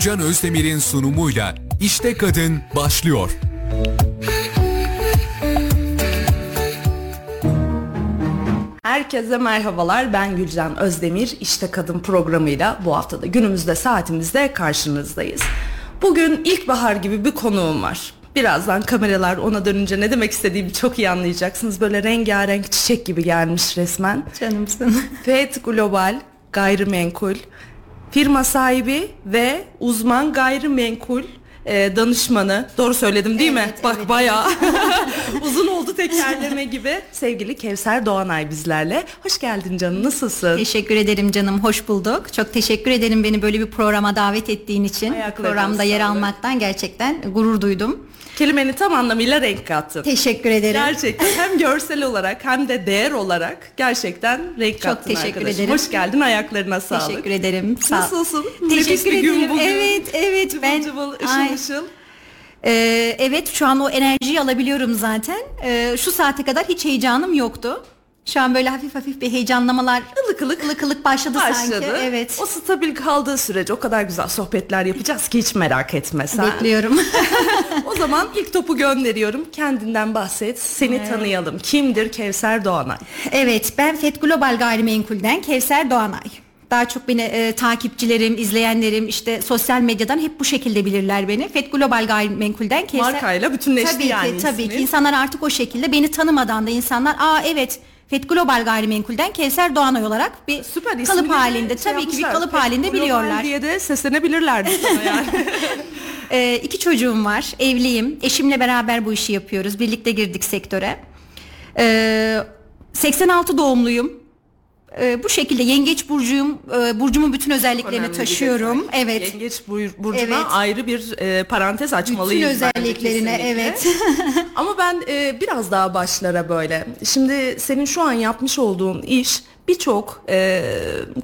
Gülcan Özdemir'in sunumuyla İşte Kadın başlıyor. Herkese merhabalar. Ben Gülcan Özdemir. İşte Kadın programıyla bu haftada günümüzde saatimizde karşınızdayız. Bugün ilkbahar gibi bir konuğum var. Birazdan kameralar ona dönünce ne demek istediğimi çok iyi anlayacaksınız. Böyle rengarenk çiçek gibi gelmiş resmen. Canımsın. FED Global Gayrimenkul firma sahibi ve uzman gayrimenkul e, danışmanı. Doğru söyledim değil mi? Evet, Bak evet. bayağı uzun oldu tekerleme gibi. Sevgili Kevser Doğanay bizlerle. Hoş geldin canım. Nasılsın? Teşekkür ederim canım. Hoş bulduk. Çok teşekkür ederim beni böyle bir programa davet ettiğin için. Ayaklarına Programda yer almaktan gerçekten gurur duydum. Kelimeni tam anlamıyla renk kattın. Teşekkür ederim. Gerçekten hem görsel olarak hem de değer olarak gerçekten renk Çok kattın teşekkür arkadaşım. ederim. Hoş geldin ayaklarına sağlık. Teşekkür ederim. Sağ. Nasılsın? Nefis Teşekkür gün ederim. bugün. Evet, evet. Cıvıl ben cıvıl, ışıl Ay. ışıl. Ee, evet şu an o enerjiyi alabiliyorum zaten. Ee, şu saate kadar hiç heyecanım yoktu. Şu an böyle hafif hafif bir heyecanlamalar ılık ılık ılık ılık başladı, Başladı. sanki. Evet. O stabil kaldığı sürece o kadar güzel sohbetler yapacağız ki hiç merak etme sen. Bekliyorum. o zaman ilk topu gönderiyorum. Kendinden bahset. Seni tanıyalım. Kimdir Kevser Doğanay? Evet ben FED Global Gayrimenkul'den Kevser Doğanay. Daha çok beni e, takipçilerim, izleyenlerim işte sosyal medyadan hep bu şekilde bilirler beni. FED Global Gayrimenkul'den Kevser. Markayla bütünleşti tabii yani Ki, tabii ki insanlar artık o şekilde beni tanımadan da insanlar aa evet FED Global Gayrimenkul'den Kevser Doğanay olarak bir Süper kalıp de halinde şey tabii ki bir yapmışlar. kalıp Pek halinde global biliyorlar. diye de seslenebilirlerdi sana yani. Ee, iki çocuğum var, evliyim. Eşimle beraber bu işi yapıyoruz. Birlikte girdik sektöre. Ee, 86 doğumluyum. Ee, bu şekilde yengeç burcuyum. Ee, burcumun bütün özelliklerini Önemli taşıyorum. Evet. Yengeç bur- burcuna Evet. ayrı bir e, parantez Bütün açmalıyız bence özelliklerine evet. Ama ben e, biraz daha başlara böyle. Şimdi senin şu an yapmış olduğun iş birçok e,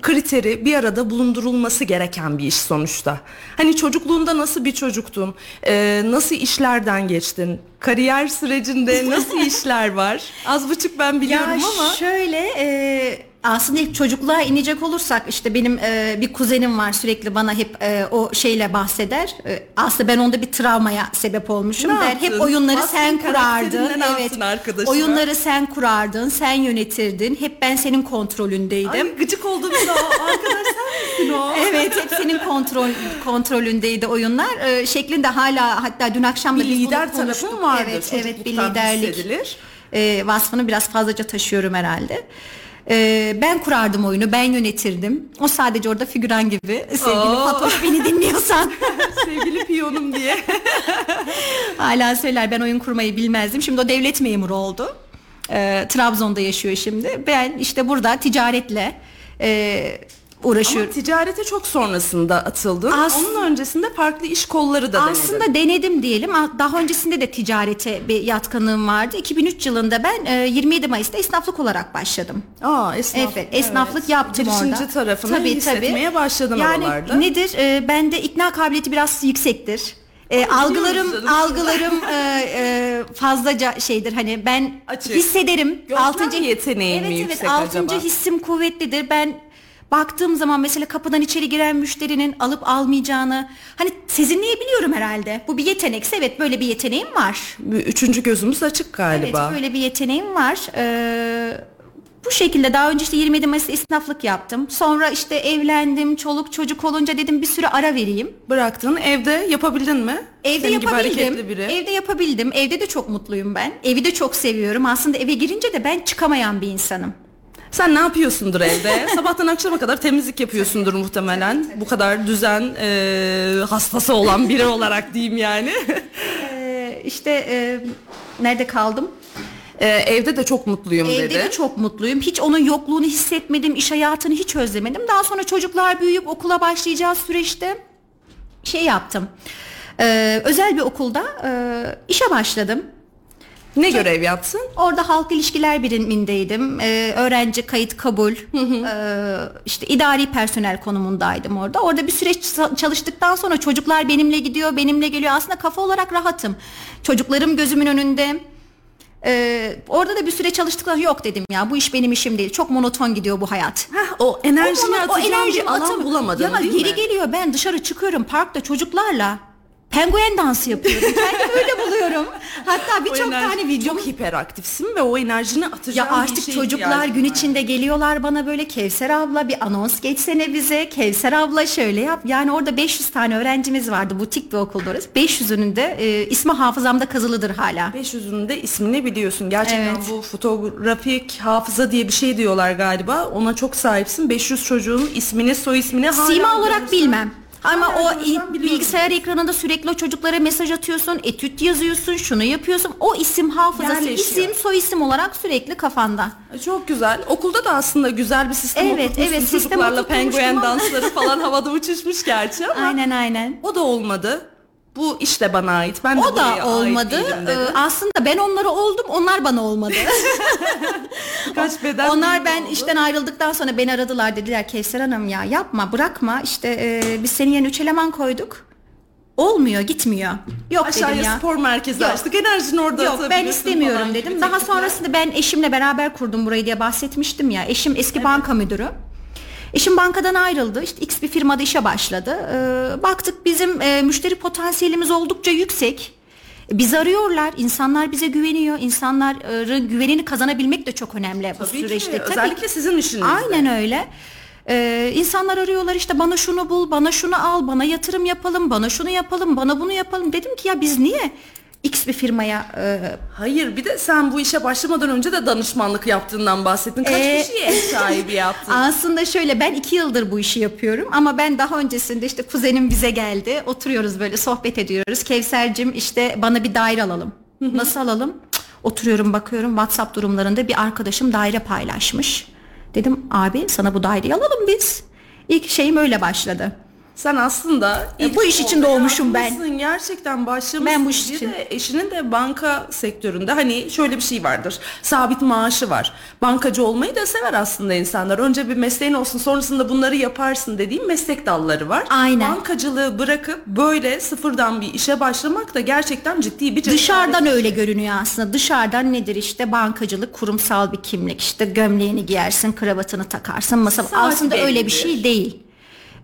kriteri bir arada bulundurulması gereken bir iş sonuçta. Hani çocukluğunda nasıl bir çocuktun? E, nasıl işlerden geçtin? Kariyer sürecinde nasıl işler var? Az buçuk ben biliyorum ya ama. şöyle e, aslında ilk çocukluğa inecek olursak işte benim e, bir kuzenim var sürekli bana hep e, o şeyle bahseder. E, aslında ben onda bir travmaya sebep olmuşum Ne der. yaptın? Hep oyunları Aslında sen kurardın. yaptın arkadaşına? Oyunları sen kurardın, sen yönetirdin. Hep ben senin kontrolündeydim. Ay, gıcık oldum da arkadaş sen misin o? Evet hep senin kontrol kontrolündeydi oyunlar. Ee, şeklinde hala hatta dün akşam da Bir lider konuştuk. tarafın vardır. Evet, evet bir liderlik hissedilir. e, vasfını biraz fazlaca taşıyorum herhalde. Ee, ben kurardım oyunu, ben yönetirdim. O sadece orada figüran gibi. Sevgili Oo. Fatoş beni dinliyorsan Sevgili piyonum diye. hala söyler ben oyun kurmayı bilmezdim. Şimdi o devlet memuru oldu. Ee, Trabzon'da yaşıyor şimdi. Ben işte burada ticaretle e, uğraşıyorum. Ama ticarete çok sonrasında atıldın. As- Onun öncesinde farklı iş kolları da denedin. Aslında denedim diyelim. Daha öncesinde de ticarete bir yatkınlığım vardı. 2003 yılında ben e, 27 Mayıs'ta esnaflık olarak başladım. Aa, esnaf, Evet, esnaflık yaptım Girişimci orada. tarafını hissetmeye başladım yani oralarda. nedir? E, bende ikna kabiliyeti biraz yüksektir. E, algılarım canım. algılarım e, e, fazlaca şeydir hani ben Açık. hissederim. Gözlem yeteneğin evet, mi evet, yüksek altıncı acaba? hissim kuvvetlidir. Ben baktığım zaman mesela kapıdan içeri giren müşterinin alıp almayacağını hani sezinleyebiliyorum herhalde. Bu bir yetenekse evet böyle bir yeteneğim var. Üçüncü gözümüz açık galiba. Evet böyle bir yeteneğim var. Ee, bu şekilde daha önce işte 27 Mayıs esnaflık yaptım. Sonra işte evlendim, çoluk çocuk olunca dedim bir süre ara vereyim. Bıraktın. Evde yapabildin mi? Evde Senin yapabildim. biri. Evde yapabildim. Evde de çok mutluyum ben. Evi de çok seviyorum. Aslında eve girince de ben çıkamayan bir insanım. Sen ne yapıyorsundur evde? Sabahtan akşama kadar temizlik yapıyorsundur muhtemelen. Bu kadar düzen e, hastası olan biri olarak diyeyim yani. Ee, işte e, nerede kaldım? E, evde de çok mutluyum Evde dedi. de çok mutluyum. Hiç onun yokluğunu hissetmedim. iş hayatını hiç özlemedim. Daha sonra çocuklar büyüyüp okula başlayacağız süreçte şey yaptım. Ee, özel bir okulda e, işe başladım. Ne görev yaptın? Orada halk ilişkiler birimindeydim. Ee, öğrenci kayıt kabul, ee, işte idari personel konumundaydım orada. Orada bir süreç çalıştıktan sonra çocuklar benimle gidiyor, benimle geliyor. Aslında kafa olarak rahatım. Çocuklarım gözümün önünde. Ee, orada da bir süre çalıştıktan sonra yok dedim ya bu iş benim işim değil. Çok monoton gidiyor bu hayat. Heh, o enerjini O mono- atacağın bir alan bulamadın ya değil geri mi? geliyor ben dışarı çıkıyorum parkta çocuklarla penguen dansı yapıyorum. Kendimi öyle buluyorum. Hatta birçok tane videom Çok hiperaktifsin ve o enerjini atacağın ya artık şeye çocuklar gün var. içinde geliyorlar bana böyle Kevser abla bir anons geçsene bize. Kevser abla şöyle yap. Yani orada 500 tane öğrencimiz vardı. Butik bir okulda orası. 500'ünün de e, ismi hafızamda kazılıdır hala. 500'ünün de ismini biliyorsun. Gerçekten Evet. bu fotografik hafıza diye bir şey diyorlar galiba. Ona çok sahipsin. 500 çocuğun ismini, soy ismini hala Sima olarak görürsen- bilmem. Ama o i- bilgisayar ekranında sürekli o çocuklara mesaj atıyorsun, etüt yazıyorsun, şunu yapıyorsun. O isim hafızası, Yerleşiyor. isim, soy isim olarak sürekli kafanda. Çok güzel. Okulda da aslında güzel bir sistem Evet, oturtmuşsun. evet, sistem Çocuklarla oturtmuştum penguen ama- dansları falan havada uçuşmuş gerçi ama Aynen aynen. o da olmadı. Bu işte bana ait. Ben de O buraya da olmadı. Ee, aslında ben onlara oldum, onlar bana olmadı. Kaç beden Onlar ben oldu. işten ayrıldıktan sonra beni aradılar dediler Kevser Hanım ya yapma bırakma işte e, biz senin yerine üç eleman koyduk. Olmuyor gitmiyor. Yok Aşağıya dedim ya. spor merkezi Yok. açtık. Enerjini orada Yok ben istemiyorum dedim. Daha sonrasında ben eşimle beraber kurdum burayı diye bahsetmiştim ya. Eşim eski banka müdürü. Eşim bankadan ayrıldı. İşte X bir firmada işe başladı. Ee, baktık bizim e, müşteri potansiyelimiz oldukça yüksek. Biz arıyorlar. insanlar bize güveniyor. İnsanların güvenini kazanabilmek de çok önemli bu Tabii ki. süreçte. Tabii Özellikle sizin işinizde. Aynen öyle. Ee, insanlar arıyorlar işte bana şunu bul, bana şunu al, bana yatırım yapalım, bana şunu yapalım, bana bunu yapalım. Dedim ki ya biz niye X bir firmaya e, Hayır bir de sen bu işe başlamadan önce de danışmanlık yaptığından bahsettin. Kaç Ee, kişiyi ev sahibi yaptın? Aslında şöyle ben iki yıldır bu işi yapıyorum ama ben daha öncesinde işte kuzenim bize geldi. Oturuyoruz böyle sohbet ediyoruz. Kevser'cim işte bana bir daire alalım. Nasıl alalım? Cık, oturuyorum bakıyorum. WhatsApp durumlarında bir arkadaşım daire paylaşmış. Dedim abi sana bu daireyi alalım biz. İlk şeyim öyle başladı Sen aslında E, ilk bu iş için doğmuşum ben. yapmışsın, Gerçekten başlamışsın. Ben bu iş Bir için. de eşinin de banka sektöründe hani şöyle bir şey vardır. Sabit maaşı var. Bankacı olmayı da sever aslında insanlar. Önce bir mesleğin olsun sonrasında bunları yaparsın dediğim meslek dalları var. Aynen. Bankacılığı bırakıp böyle sıfırdan bir işe başlamak da gerçekten ciddi bir cesaret. Dışarıdan öyle görünüyor aslında. Dışarıdan nedir işte bankacılık, kurumsal bir kimlik. işte gömleğini giyersin, kravatını takarsın, masa. Aslında öyle bir bellidir. şey değil.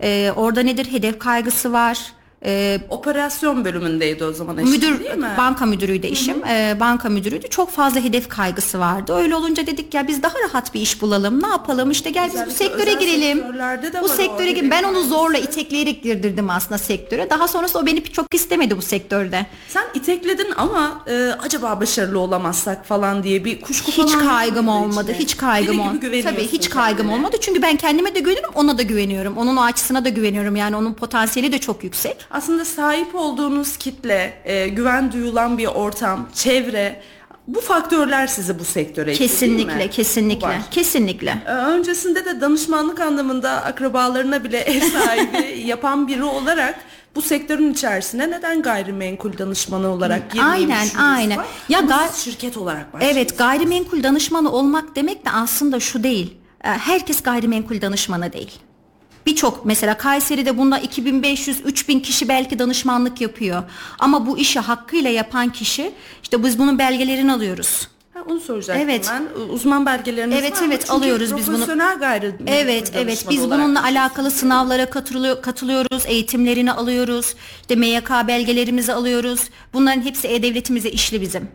Ee, orada nedir? Hedef kaygısı var. Ee, Operasyon bölümündeydi o zaman eşin müdür değil mi? banka müdürüydü eşim. Ee, banka müdürüydü. Çok fazla hedef kaygısı vardı. Öyle olunca dedik ya biz daha rahat bir iş bulalım. Ne yapalım? İşte gel biz bu sektöre özel girelim. sektörlerde de Bu var o sektöre girelim. Ben onu zorla itekleyerek girdirdim aslında sektöre. Daha sonrası o beni çok istemedi bu sektörde. Sen itekledin ama e, acaba başarılı olamazsak falan diye bir kuşku Hiç falan kaygım olmadı. içine. Hiç kaygım Deli gibi olmadı. güveniyorsun Tabii hiç kaygım kendine. olmadı. Çünkü ben kendime de güveniyorum, ona da güveniyorum. Onun o açısına da güveniyorum. Yani onun potansiyeli de çok yüksek. Aslında sahip olduğunuz kitle, e, güven duyulan bir ortam, çevre bu faktörler sizi bu sektöre itti, Kesinlikle, kesinlikle. var. Kesinlikle. E, Öncesinde de danışmanlık anlamında akrabalarına bile ev sahibi yapan biri olarak bu sektörün içerisine neden gayrimenkul danışmanı olarak girmeyi Aynen, aynen. var? Ya Ama siz şirket olarak başladınız. Evet, gayrimenkul danışmanı olmak demek de aslında şu değil. Ee, Herkes gayrimenkul danışmanı değil. Birçok mesela Kayseri'de bunda 2500-3000 kişi belki danışmanlık yapıyor. Ama bu işi hakkıyla yapan kişi işte biz bunun belgelerini alıyoruz. Ha, onu soracaktım Evet. ben. Uzman belgeleriniz Evet, var evet, Çünkü alıyoruz biz bunu. Profesyonel gayrimenkul Evet evet biz olarak bununla alakalı sınavlara katılıyor, katılıyoruz, eğitimlerini alıyoruz, işte MYK belgelerimizi alıyoruz. Bunların hepsi E-Devletimize işli bizim.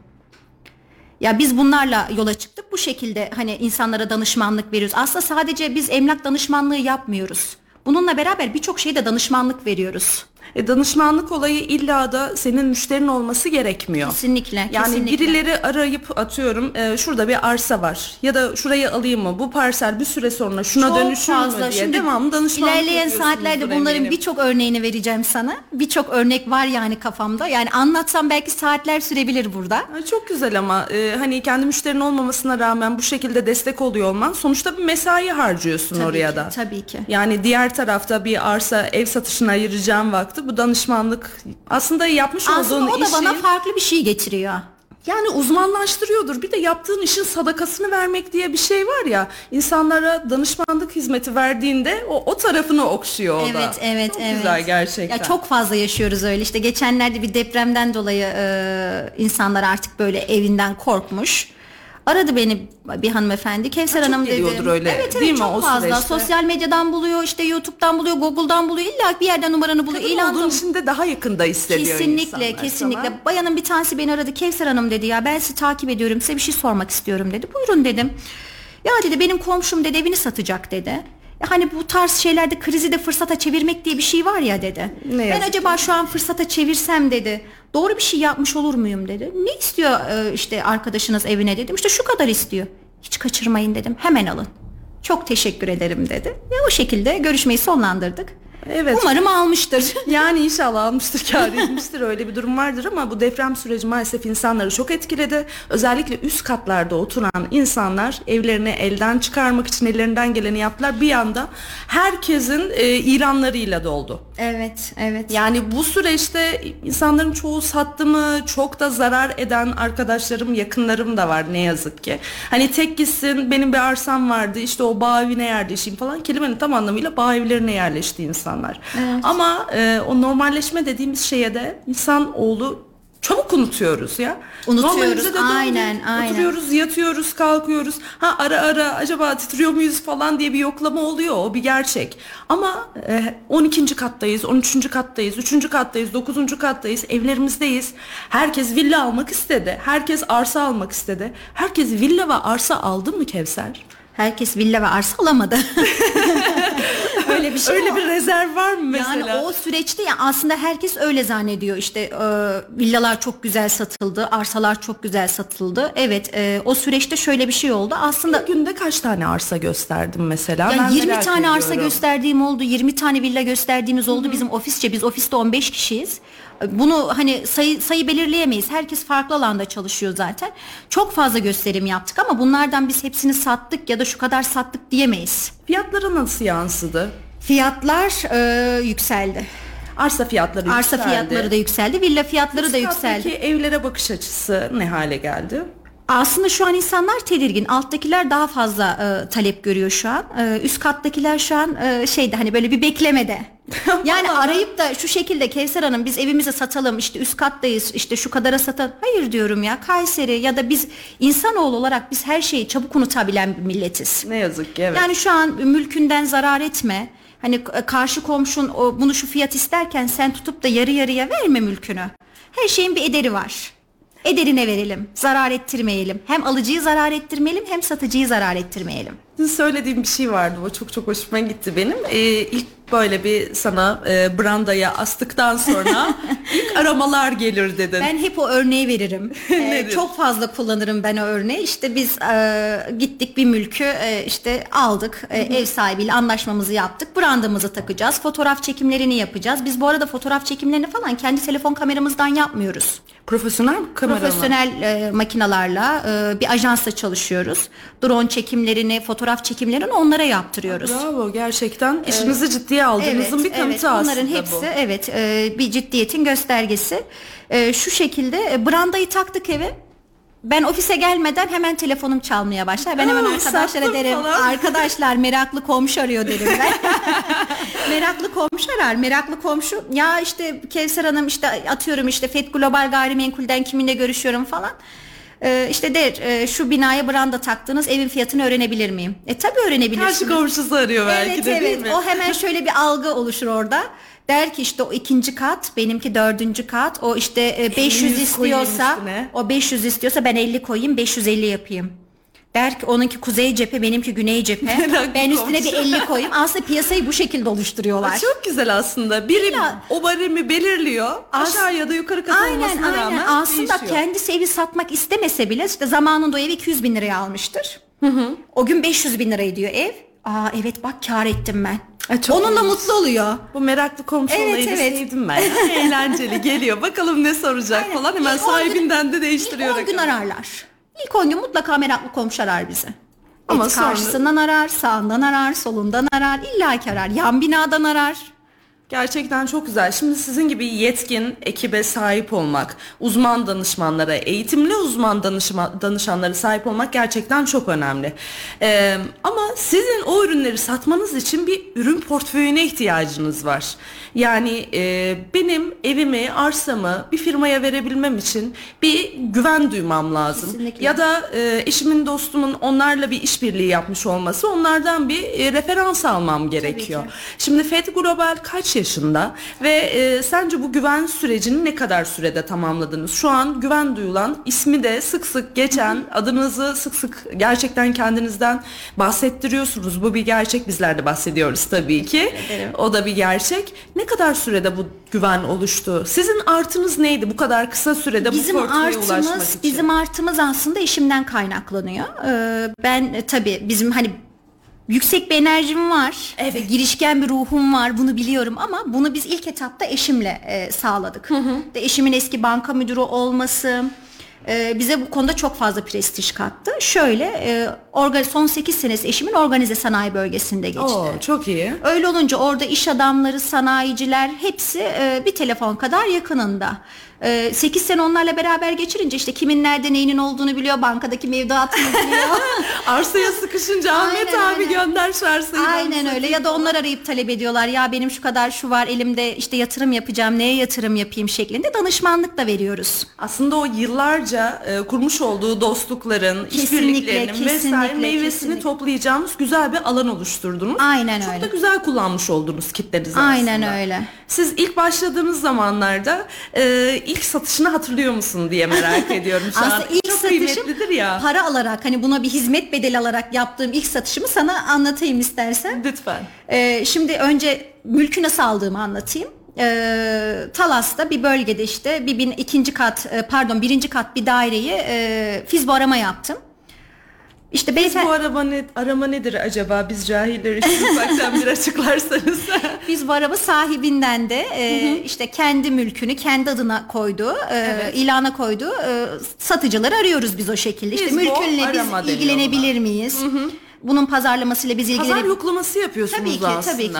Ya biz bunlarla yola çıktık. Bu şekilde hani insanlara danışmanlık veriyoruz. Aslında sadece biz emlak danışmanlığı yapmıyoruz. Bununla beraber birçok şeyde danışmanlık veriyoruz. E, danışmanlık olayı illa da senin müşterin olması gerekmiyor. Kesinlikle. Yani kesinlikle. birileri arayıp atıyorum e, şurada bir arsa var ya da şurayı alayım mı bu parsel bir süre sonra şuna Çok dönüşür fazla. mü diye Şimdi devamlı danışmanlık ilerleyen saatlerde bunların birçok örneğini vereceğim sana. Birçok örnek var yani kafamda. Yani anlatsam belki saatler sürebilir burada. Çok güzel ama e, hani kendi müşterin olmamasına rağmen bu şekilde destek oluyor olman sonuçta bir mesai harcıyorsun Tabii oraya ki, da. tabii ki. Yani diğer tarafta bir arsa ev satışına ayıracağım vakti bu danışmanlık aslında yapmış Aslında olduğun o da işi bana farklı bir şey getiriyor. Yani uzmanlaştırıyordur. Bir de yaptığın işin sadakasını vermek diye bir şey var ya. İnsanlara danışmanlık hizmeti verdiğinde o, o tarafını okşuyor o da. Evet, evet, çok evet. güzel gerçekten. Ya çok fazla yaşıyoruz öyle. İşte geçenlerde bir depremden dolayı e, insanlar artık böyle evinden korkmuş. Aradı beni bir hanımefendi. Kevser Hanım dedi. öyle, Evet evet değil mi çok o fazla. süreçte? Sosyal medyadan buluyor, işte YouTube'dan buluyor, Google'dan buluyor. İlla bir yerden numaranı buluyor. Kadın İlan olduğun için de daha yakında hissediyor Kesinlikle kesinlikle. sana. Bayanın bir tanesi beni aradı. Kevser Hanım dedi ya ben sizi takip ediyorum. Size bir şey sormak istiyorum dedi. Buyurun dedim. Ya dedi benim komşum dedi evini satacak dedi. Hani bu tarz şeylerde krizi de fırsata çevirmek diye bir şey var ya dedi. Ne ben acaba şu an fırsata çevirsem dedi. Doğru bir şey yapmış olur muyum dedi. Ne istiyor e, işte arkadaşınız evine dedim. İşte şu kadar istiyor. Hiç kaçırmayın dedim. Hemen alın. Çok teşekkür ederim dedi. Ve o şekilde görüşmeyi sonlandırdık. Evet. Umarım almıştır. Yani inşallah almıştır, kâr etmiştir öyle bir durum vardır ama bu deprem süreci maalesef insanları çok etkiledi. Özellikle üst katlarda oturan insanlar evlerini elden çıkarmak için ellerinden geleni yaptılar. Bir anda herkesin e, ilanlarıyla doldu. evet, evet. Yani bu süreçte insanların çoğu sattı mı çok da zarar eden arkadaşlarım yakınlarım da var ne yazık ki. Hani tek gitsin benim bir arsam vardı işte o bağ evine yerleşeyim falan kelimenin tam anlamıyla bağ evlerine yerleşti insanlar. Ama e, o normalleşme dediğimiz şeye de insan oğlu çabuk unutuyoruz ya. Unutuyoruz, de döndük. aynen, aynen. Oturuyoruz, yatıyoruz, kalkıyoruz. Ha ara ara acaba titriyor muyuz falan diye bir yoklama oluyor. O bir gerçek. Ama e, 12. kattayız, 13. kattayız, 3. kattayız, 9. kattayız, evlerimizdeyiz. Herkes villa almak istedi. Herkes arsa almak istedi. Herkes villa ve arsa aldı mı Kevser? Herkes villa ve arsa alamadı. öyle bir şey Öyle bir rezerv var mı mesela? Yani o süreçte ya aslında herkes öyle zannediyor işte e, villalar çok güzel satıldı, arsalar çok güzel satıldı. Evet e, o süreçte şöyle bir şey oldu. Aslında Bir günde kaç tane arsa gösterdim mesela? ya Ben 20 merak tane arsa ediyorum. gösterdiğim oldu, 20 tane villa gösterdiğimiz oldu. Bizim ofisçe biz ofiste 15 kişiyiz. Bunu hani sayı sayı belirleyemeyiz. Herkes farklı alanda çalışıyor zaten. Çok fazla gösterim yaptık ama bunlardan biz hepsini sattık ya da şu kadar sattık diyemeyiz. Fiyatlara nasıl yansıdı? Fiyatlar e, yükseldi. Arsa fiyatları Arsa yükseldi. fiyatları da yükseldi, villa fiyatları da Üst yükseldi. kattaki evlere bakış açısı ne hale geldi? Aslında şu an insanlar tedirgin. Alttakiler daha fazla e, talep görüyor şu an. E, üst kattakiler şu an e, şeyde hani böyle bir beklemede. Yani arayıp da şu şekilde Kevser Hanım biz evimizi satalım işte üst kattayız işte şu kadara satalım. Hayır diyorum ya Kayseri ya da biz insanoğlu olarak biz her şeyi çabuk unutabilen bir milletiz. Ne yazık ki evet. Yani şu an mülkünden zarar etme. Hani e, karşı komşun o, bunu şu fiyat isterken sen tutup da yarı yarıya verme mülkünü. Her şeyin bir ederi var. Ederine verelim. Zarar ettirmeyelim. Hem alıcıyı zarar ettirmeyelim hem satıcıyı zarar ettirmeyelim. Dün söylediğim bir şey vardı o çok çok hoşuma gitti benim. Ee, ilk böyle bir sana e, brandaya astıktan sonra ilk aramalar gelir dedin. Ben hep o örneği veririm. Ee, çok fazla kullanırım ben o örneği. İşte biz e, gittik bir mülkü e, işte aldık. E, ev sahibiyle anlaşmamızı yaptık. Brandımızı takacağız. Fotoğraf çekimlerini yapacağız. Biz bu arada fotoğraf çekimlerini falan kendi telefon kameramızdan yapmıyoruz. Profesyonel kamera mı? Profesyonel e, makinalarla e, bir ajansla çalışıyoruz. Drone çekimlerini, fotoğraf çekimlerini onlara yaptırıyoruz. Bravo gerçekten işinizi ciddiye aldığınızın bir kanıtı evet, aslında Onların hepsi bu. evet e, bir ciddiyetin göstergesi. E, şu şekilde e, brandayı taktık eve. Ben ofise gelmeden hemen telefonum çalmaya başlar. Ben hemen Aa, arkadaşlara derim. falan. Arkadaşlar meraklı komşu arıyor derim ben. meraklı komşu arar. Meraklı komşu ya işte Kevser Hanım işte atıyorum işte FED Global Gayrimenkul'den kiminle görüşüyorum falan. Ee, işte der e, şu binaya branda taktınız evin fiyatını öğrenebilir miyim? E tabi öğrenebilirsiniz. Karşı komşusu arıyor belki Evet de evet değil mi? o hemen şöyle bir algı oluşur orada. Der ki işte o ikinci kat benimki dördüncü kat o işte e, 500 100 koyayım istiyorsa o 500 istiyorsa ben 50 koyayım 550 yapayım. Der ki onunki kuzey cephe benimki güney cephe ben üstüne bir komşu. 50 koyayım. Aslında piyasayı bu şekilde oluşturuyorlar. Çok güzel aslında. Biri İlla- o baremi belirliyor. As- aşağı ya da yukarı kat Aynen aynen rağmen aslında değişiyor. kendisi evi satmak istemese bile işte zamanında o evi 200 bin liraya almıştır. O gün 500 bin liraya diyor ev. Aa evet bak kar ettim ben. Ay, çok Onunla iyi. mutlu oluyor. Bu meraklı komşu Evet, olayını evet. sevdim ben. Eğlenceli geliyor. Bakalım ne soracak Aynen. falan. Hemen İlk on gün- sahibinden de değiştiriyor. İlk 10 gün ararlar. İlk 10 gün mutlaka meraklı komşu arar bizi. Ama sonra- karşısından arar, sağından arar, solundan arar, illaki arar. Yan binadan arar. Gerçekten çok güzel. Şimdi sizin gibi yetkin ekibe sahip olmak, uzman danışmanlara, eğitimli uzman danışma, danışanlara sahip olmak gerçekten çok önemli. Ee, ama sizin o ürünleri satmanız için bir ürün portföyüne ihtiyacınız var. Yani e, benim evimi, arsamı bir firmaya verebilmem için bir güven duymam lazım. Kesinlikle. Ya da e, eşimin, dostumun onlarla bir işbirliği yapmış olması, onlardan bir e, referans almam gerekiyor. ki. Şimdi FED Global kaç yaşında ve e, sence bu güven sürecini ne kadar sürede tamamladınız? Şu an güven duyulan, ismi de sık sık geçen, adınızı sık sık gerçekten kendinizden bahsettiriyorsunuz. Bu bir gerçek, bizler de bahsediyoruz tabii ki. O da bir gerçek. Ne kadar sürede bu güven oluştu? Sizin artınız neydi bu kadar kısa sürede Bizim bu portföye ulaşmak için? bizim artımız aslında işimden kaynaklanıyor. Ee, ben tabii bizim hani yüksek bir enerjim var. Evet. ve Girişken bir ruhum var. Bunu biliyorum ama bunu biz ilk etapta eşimle e, sağladık. De eşimin eski banka müdürü olması e, bize bu konuda çok fazla prestij kattı. Şöyle e, orga, son 8 senesi eşimin organize sanayi bölgesinde geçti. Oo, çok iyi. Öyle olunca orada iş adamları, sanayiciler hepsi e, bir telefon kadar yakınında. E, 8 sene onlarla beraber geçirince işte kimin nerede neyinin olduğunu biliyor, bankadaki mevduatını biliyor. Arsaya sıkışınca Ahmet Aynen, abi aynen. gönder şu arsayı. Aynen öyle ya da onlar arayıp talep ediyorlar ya benim şu kadar şu var elimde işte yatırım yapacağım neye yatırım yapayım şeklinde danışmanlık da veriyoruz. Aslında o yıllarca e, kurmuş olduğu dostlukların, işbirliklerinin vesaire meyvesini kesinlikle. toplayacağımız güzel bir alan oluşturdunuz. Aynen Çok öyle. da güzel kullanmış oldunuz kitlenizi Aynen aslında. öyle. Siz ilk başladığınız zamanlarda e, ilk satışını hatırlıyor musun diye merak ediyorum şu an. Aslında ilk Çok satışım kıymetlidir ya. para alarak hani buna bir hizmet bedeli alarak yaptığım ilk satışımı sana anlatayım istersen. Lütfen. Ee, şimdi önce mülkü nasıl aldığımı anlatayım. Ee, Talas'ta bir bölgede işte bir bin, ikinci kat e, pardon birinci kat bir daireyi e, fizbo arama yaptım. İşte Bu beyefendi araba ne, arama nedir acaba biz cahiller için ufaktan bir açıklarsanız. biz bu araba sahibinden de e, işte kendi mülkünü kendi adına koyduğu, e, ilana koyduğu e, satıcıları arıyoruz biz o şekilde. İşte Hizbo mülkünle biz ilgilenebilir miyiz? Bunun pazarlamasıyla biz Pazar ilgilenebilir yoklaması yapıyorsunuz Tabii ki, aslında. tabii ki.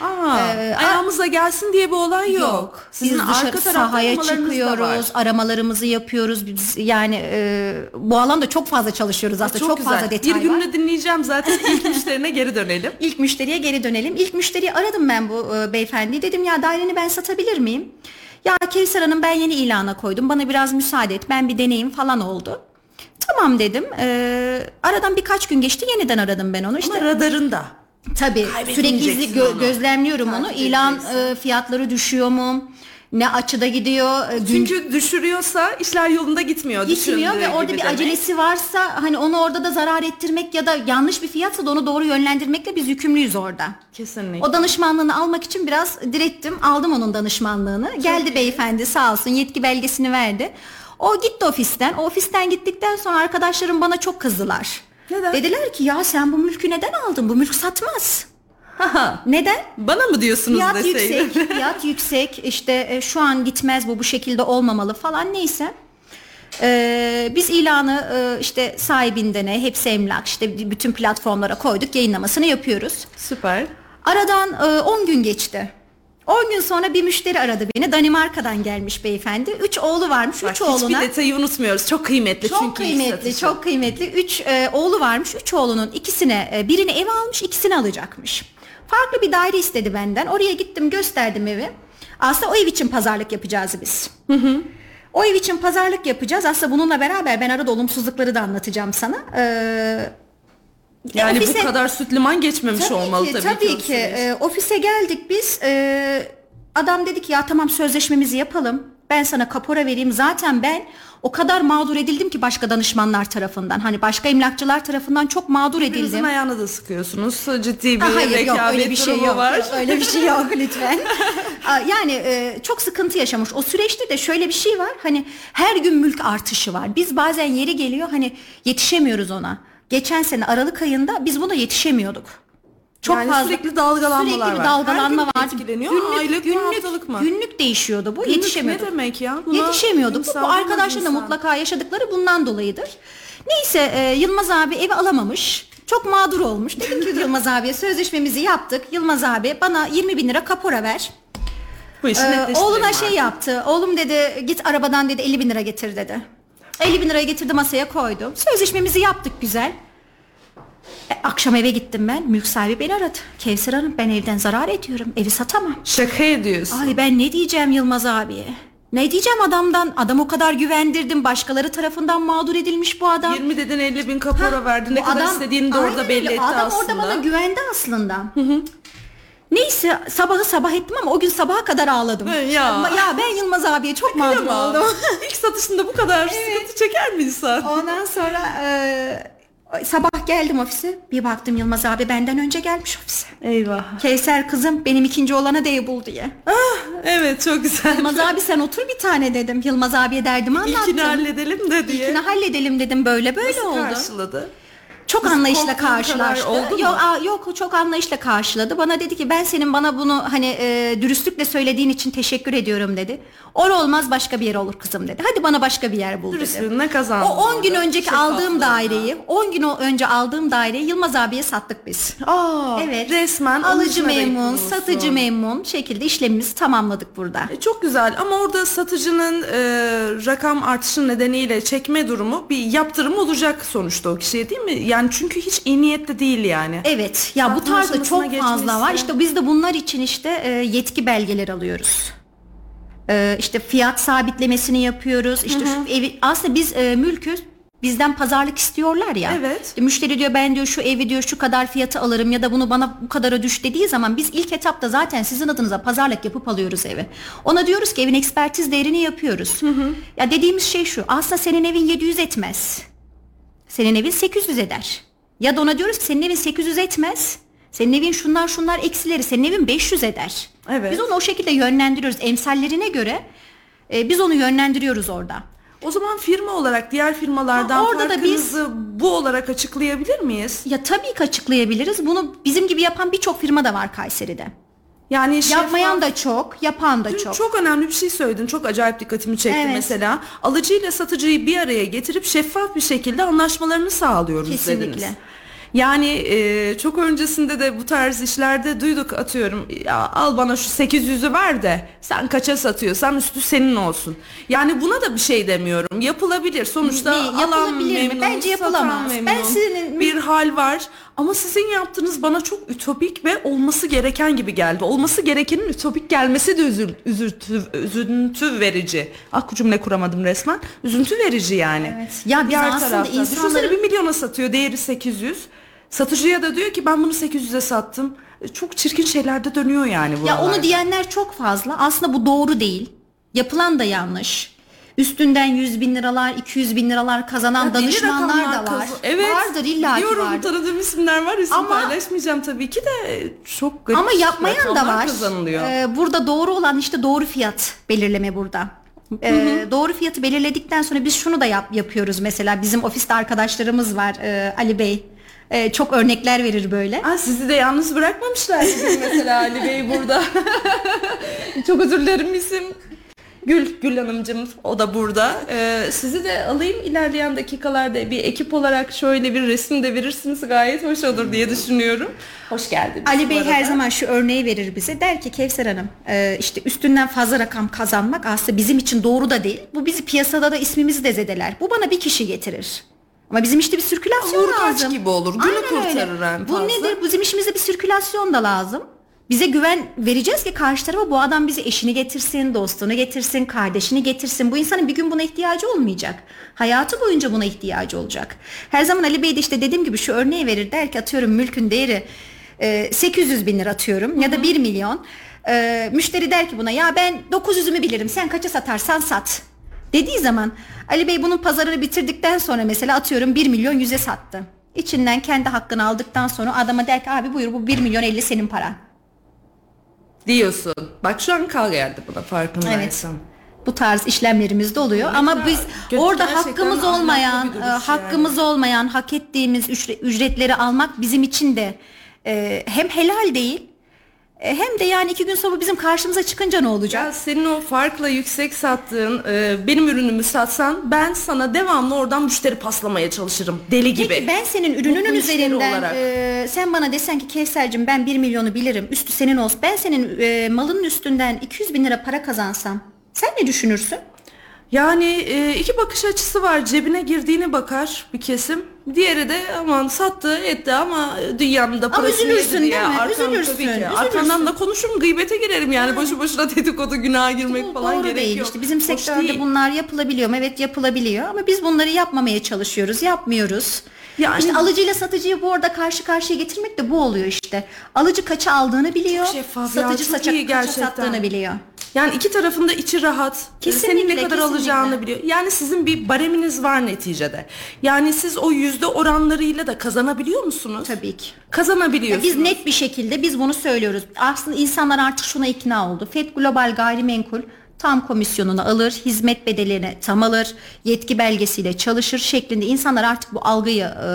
Aa, Ee, ayağımıza gelsin diye bir olay yok. Biz dışarı sahaya çıkıyoruz, aramalarımızı yapıyoruz. Biz yani e, bu alanda çok fazla çalışıyoruz aslında. Çok, güzel. fazla detay Bir var. günde dinleyeceğim zaten ilk müşterine geri dönelim. İlk müşteriye geri dönelim. İlk müşteriyi aradım ben bu e, beyefendiyi. Dedim ya daireni ben satabilir miyim? Ya Kevser Hanım ben yeni ilana koydum. Bana biraz müsaade et. Ben bir deneyim falan oldu. Tamam dedim. E, aradan birkaç gün geçti. Yeniden aradım ben onu. İşte Ama radarında. Tabii sürekli izli, gö- onu. gözlemliyorum onu. Takip İlan edeceksin. e, fiyatları düşüyor mu? Ne açıda gidiyor? E, gün Çünkü düşürüyorsa işler yolunda gitmiyor. gitmiyor ve orada bir demek. acelesi varsa hani onu orada da zarar ettirmek ya da yanlış bir fiyatsa da onu doğru yönlendirmekle biz yükümlüyüz orada. Kesinlikle. O danışmanlığını almak için biraz direttim. Aldım onun danışmanlığını. Geldi beyefendi sağ olsun yetki belgesini verdi. O gitti ofisten. O ofisten gittikten sonra arkadaşlarım bana çok kızdılar. Neden? Dediler ki ya sen bu mülkü neden aldın? Bu mülk satmaz. Neden? Bana mı diyorsunuz Fiyat deseydim? yüksek, fiyat yüksek. İşte e, şu an gitmez bu bu şekilde olmamalı falan neyse. Ee, biz ilanı e, işte sahibindene, hepsi emlak işte bütün platformlara koyduk, yayınlamasını yapıyoruz. Süper. Aradan e, 10 gün geçti. 10 gün sonra bir müşteri aradı beni. Danimarka'dan gelmiş beyefendi. 3 oğlu varmış. Bak, 3 oğluna. hiçbir detayı unutmuyoruz. Çok kıymetli Çok çünkü kıymetli, satışı. çok kıymetli. Üç e, oğlu varmış. Üç oğlunun ikisine, e, birini ev almış, ikisini alacakmış. Farklı bir daire istedi benden. Oraya gittim, gösterdim evi. Aslında o ev için pazarlık yapacağız biz. O ev için pazarlık yapacağız. Aslında bununla beraber ben arada olumsuzlukları da anlatacağım sana. Ee, Yani ofise- bu kadar süt liman geçmemiş Tabii olmalı ki, tabii, tabii ki. ki. Ee, ofise geldik biz. Ee, adam dedi ki ya tamam sözleşmemizi yapalım. Ben sana kapora vereyim. Zaten ben o kadar mağdur edildim ki başka danışmanlar tarafından. Hani başka emlakçılar tarafından çok mağdur Birinizin edildim. ayağını da sıkıyorsunuz. Ciddi bir Ha, hayır yok rekabet öyle bir şey yok. var. Yok, öyle bir şey yok lütfen. Yani e, çok sıkıntı yaşamış. O süreçte de şöyle bir şey var. Hani her gün mülk artışı var. Biz bazen yeri geliyor hani yetişemiyoruz ona. Geçen sene Aralık ayında biz buna yetişemiyorduk. Çok Yani fazla sürekli dalgalanmalar sürekli bir var. dalgalanma gün vardı. etkileniyor. Aylık mı, haftalık mı? Günlük değişiyordu bu. Günlük yetişemiyorduk. ne demek ya? Buna Yetişemiyorduk. Bu, bu arkadaşların da mutlaka yaşadıkları bundan dolayıdır. Neyse e, Yılmaz abi evi alamamış. Çok mağdur olmuş. Dedim ki Yılmaz abiye sözleşmemizi yaptık. Yılmaz abi bana 20 bin lira kapora ver. Bu işi Ee, oğluna artık. şey yaptı. Oğlum dedi git arabadan dedi 50 bin lira getir dedi. 50 bin lirayı getirdi masaya koydu. Sözleşmemizi yaptık güzel. E, akşam eve gittim ben. Mülk sahibi beni aradı. Kevser Hanım ben evden zarar ediyorum. Evi satamam. Şaka ediyorsun. Ay ben ne diyeceğim Yılmaz abiye? Ne diyeceğim adamdan? Adam o kadar güvendirdim. Başkaları tarafından mağdur edilmiş bu adam. 20 dedin 50 bin kapora verdin. Ne kadar adam- istediğini de orada belli etti adam aslında. orada bana güvendi aslında. Neyse sabahı sabah ettim ama o gün sabaha kadar ağladım. Ya. Ya ben Yılmaz abiye çok mağdur Kıyamam. oldum. İlk satışında bu kadar sıkıntı çeker mi insan? Ondan sonra e, sabah geldim ofise. Bir baktım Yılmaz abi benden önce gelmiş ofise. Eyvah. Kevser kızım benim ikinci olana ev bul diye. Evet çok güzel. Yılmaz abi sen otur bir tane dedim. Yılmaz abiye derdimi anlattım. İlkini halledelim de diye. İlkini halledelim dedim böyle böyle Nasıl oldu. karşıladı? Çok anlayışla karşılaştı. oldu? Yok, yok çok anlayışla karşıladı. Bana dedi ki ben senin bana bunu hani e, dürüstlükle söylediğin için teşekkür ediyorum dedi. Or olmaz başka bir yer olur kızım dedi. Hadi bana başka bir yer bul dedi. Dürüstlüğüne kazandın. O 10 gün önceki aldığım Şeffaflığına. daireyi, 10 gün önce aldığım daireyi Yılmaz abiye sattık biz. Aa, Evet. Resmen alıcı memnun, satıcı memnun şekilde işlemimizi tamamladık burada. E, Çok güzel ama orada satıcının e, rakam artışı nedeniyle çekme durumu bir yaptırım olacak sonuçta o kişiye değil mi? Yani çünkü hiç iyi niyetli değil yani. Evet ya bu Satma tarzda aşamasına çok fazla var. geçmişse- İşte biz de bunlar için işte e, yetki belgeleri alıyoruz. E, işte fiyat sabitlemesini yapıyoruz. İşte şu evi aslında biz e, mülkü bizden pazarlık istiyorlar ya. Evet. İşte müşteri diyor ben diyor şu evi diyor şu kadar fiyatı alırım ya da bunu bana bu kadara düş dediği zaman biz ilk etapta zaten sizin adınıza pazarlık yapıp alıyoruz evi. Ona diyoruz ki evin ekspertiz değerini yapıyoruz. Ya dediğimiz şey şu aslında senin evin 700 etmez. Senin evin 800 eder. Ya da ona diyoruz ki senin evin 800 etmez. Senin evin şunlar şunlar eksileri senin evin 500 eder. Evet. Biz onu o şekilde yönlendiriyoruz. Emsallerine göre e, biz onu yönlendiriyoruz orada. O zaman firma olarak diğer firmalardan Ha, orada da farkınızı bu olarak açıklayabilir miyiz? Ya tabii ki açıklayabiliriz. Bunu bizim gibi yapan birçok firma da var Kayseri'de. Yani şeffaf- Yapmayan da çok, yapan da çok. çok. önemli bir şey söyledin. Çok acayip dikkatimi çekti Evet. mesela. Alıcıyla satıcıyı bir araya getirip şeffaf bir şekilde anlaşmalarını sağlıyoruz Kesinlikle. dediniz. Yani e, çok öncesinde de bu tarz işlerde duyduk atıyorum ya al bana şu 800'ü ver de sen kaça satıyorsan üstü senin olsun. Yani buna da bir şey demiyorum. Yapılabilir. Sonuçta Ne, alan yapılabilir mi? memnun, Bence yapılamaz. memnun. Ben sizin- bir hal var ama sizin yaptığınız bana çok ütopik ve olması gereken gibi geldi. Olması gerekenin ütopik gelmesi de üzül, üzüntü, üzüntü verici. Ah cümle kuramadım resmen. Üzüntü verici yani. Evet. Ya biz Diğer aslında tarafta. insanların- Düşünsene bir milyona satıyor değeri 800. Satıcıya da diyor ki ben bunu 800'e sattım. E, Çok çirkin şeyler de dönüyor yani Ya buralarda. onu diyenler çok fazla. Aslında bu doğru değil. Yapılan da yanlış. Üstünden 100 bin liralar, 200 bin liralar kazanan Ya deli danışmanlar da rakamlar var. kazı- Evet. Vardır illa ki Biliyorum vardır. tanıdığım isimler var. İsim Ama- paylaşmayacağım tabii ki de çok garip Ama yapmayan da rakamlar var. kazanılıyor. Ee, burada doğru olan işte doğru fiyat belirleme burada. Ee, doğru fiyatı belirledikten sonra biz şunu da yap, yapıyoruz mesela bizim ofiste arkadaşlarımız var e, Ali Bey. E, çok örnekler verir böyle. Aa, sizi de yalnız bırakmamışlar mesela Ali Bey burada. Çok özür dilerim isim. Gül, Gül Hanımcığım o da burada. Ee, sizi de alayım ilerleyen dakikalarda bir ekip olarak şöyle bir resim de verirsiniz gayet hoş olur diye düşünüyorum. Hoş geldiniz. Ali Bey her zaman şu örneği verir bize. Der ki Kevser Hanım e, işte üstünden fazla rakam kazanmak aslında bizim için doğru da değil. Bu bizi piyasada da ismimizi de zedeler. Bu bana bir kişi getirir. Ama bizim işte bir sirkülasyon Vurkaç lazım. gibi olur, günü Aynen öyle. kurtarır en Bu fazla. nedir? Bizim işimizde bir sirkülasyon da lazım. Bize güven vereceğiz ki karşı tarafa bu adam bize eşini getirsin, dostunu getirsin, kardeşini getirsin. Bu insanın bir gün buna ihtiyacı olmayacak. Hayatı boyunca buna ihtiyacı olacak. Her zaman Ali Bey de işte dediğim gibi şu örneği verir. Der ki atıyorum mülkün değeri e, 800 bin lira atıyorum ya da 1 milyon. E, müşteri der ki buna ya ben 900'ümü bilirim sen kaça satarsan sat. Dediği zaman Ali Bey bunun pazarını bitirdikten sonra mesela atıyorum 1 milyon 100'e sattı. İçinden kendi hakkını aldıktan sonra adama der ki abi buyur bu 1 milyon 50 senin paran. diyorsun. Bak şu an kal geldi buna farkındaysan. Bu tarz işlemlerimiz de oluyor ama biz Gö- orada hakkımız olmayan, e, hakkımız olmayan, hak ettiğimiz ücre- ücretleri almak bizim için de e, hem helal değil hem de yani iki gün sonra bizim karşımıza çıkınca ne olacak? Ya senin o farkla yüksek sattığın e, benim ürünümü satsan ben sana devamlı oradan müşteri paslamaya çalışırım deli gibi. Peki ben senin ürününün Mutlu üzerinden olarak. e, sen bana desen ki Kevser'cim ben 1 milyonu bilirim üstü senin olsun. Ben senin e, malının üstünden 200 bin lira para kazansam sen ne düşünürsün? Yani e, iki bakış açısı var. Cebine girdiğine bakar bir kesim. Diğeri de aman sattı etti ama dünyanın da parasını üzülürsün yedi diye. değil mi? Arkam Üzülürsün, tabii ki. üzülürsün. Arkandan da konuşurum gıybete girerim yani. Boşu boşuna dedikodu günaha girmek Bu falan doğru gerek değil yok. işte bizim Hoş sektörde değil. bunlar yapılabiliyor mu? Evet yapılabiliyor ama biz bunları yapmamaya çalışıyoruz yapmıyoruz. Yani- işte alıcıyla satıcıyı bu arada karşı karşıya getirmek de bu oluyor işte. Alıcı kaça aldığını biliyor. Satıcı saça, kaça sattığını biliyor. Yani iki tarafında içi rahat. Kesinlikle, Senin ne kadar kesinlikle. alacağını biliyor. Yani sizin bir bareminiz var neticede. Yani siz o yüzde oranlarıyla da kazanabiliyor musunuz? Tabii ki. Kazanabiliyorsunuz. Biz net bir şekilde biz bunu söylüyoruz. Aslında insanlar artık şuna ikna oldu. FED Global Gayrimenkul tam komisyonunu alır, hizmet bedelini tam alır, yetki belgesiyle çalışır şeklinde insanlar artık bu algıyı e,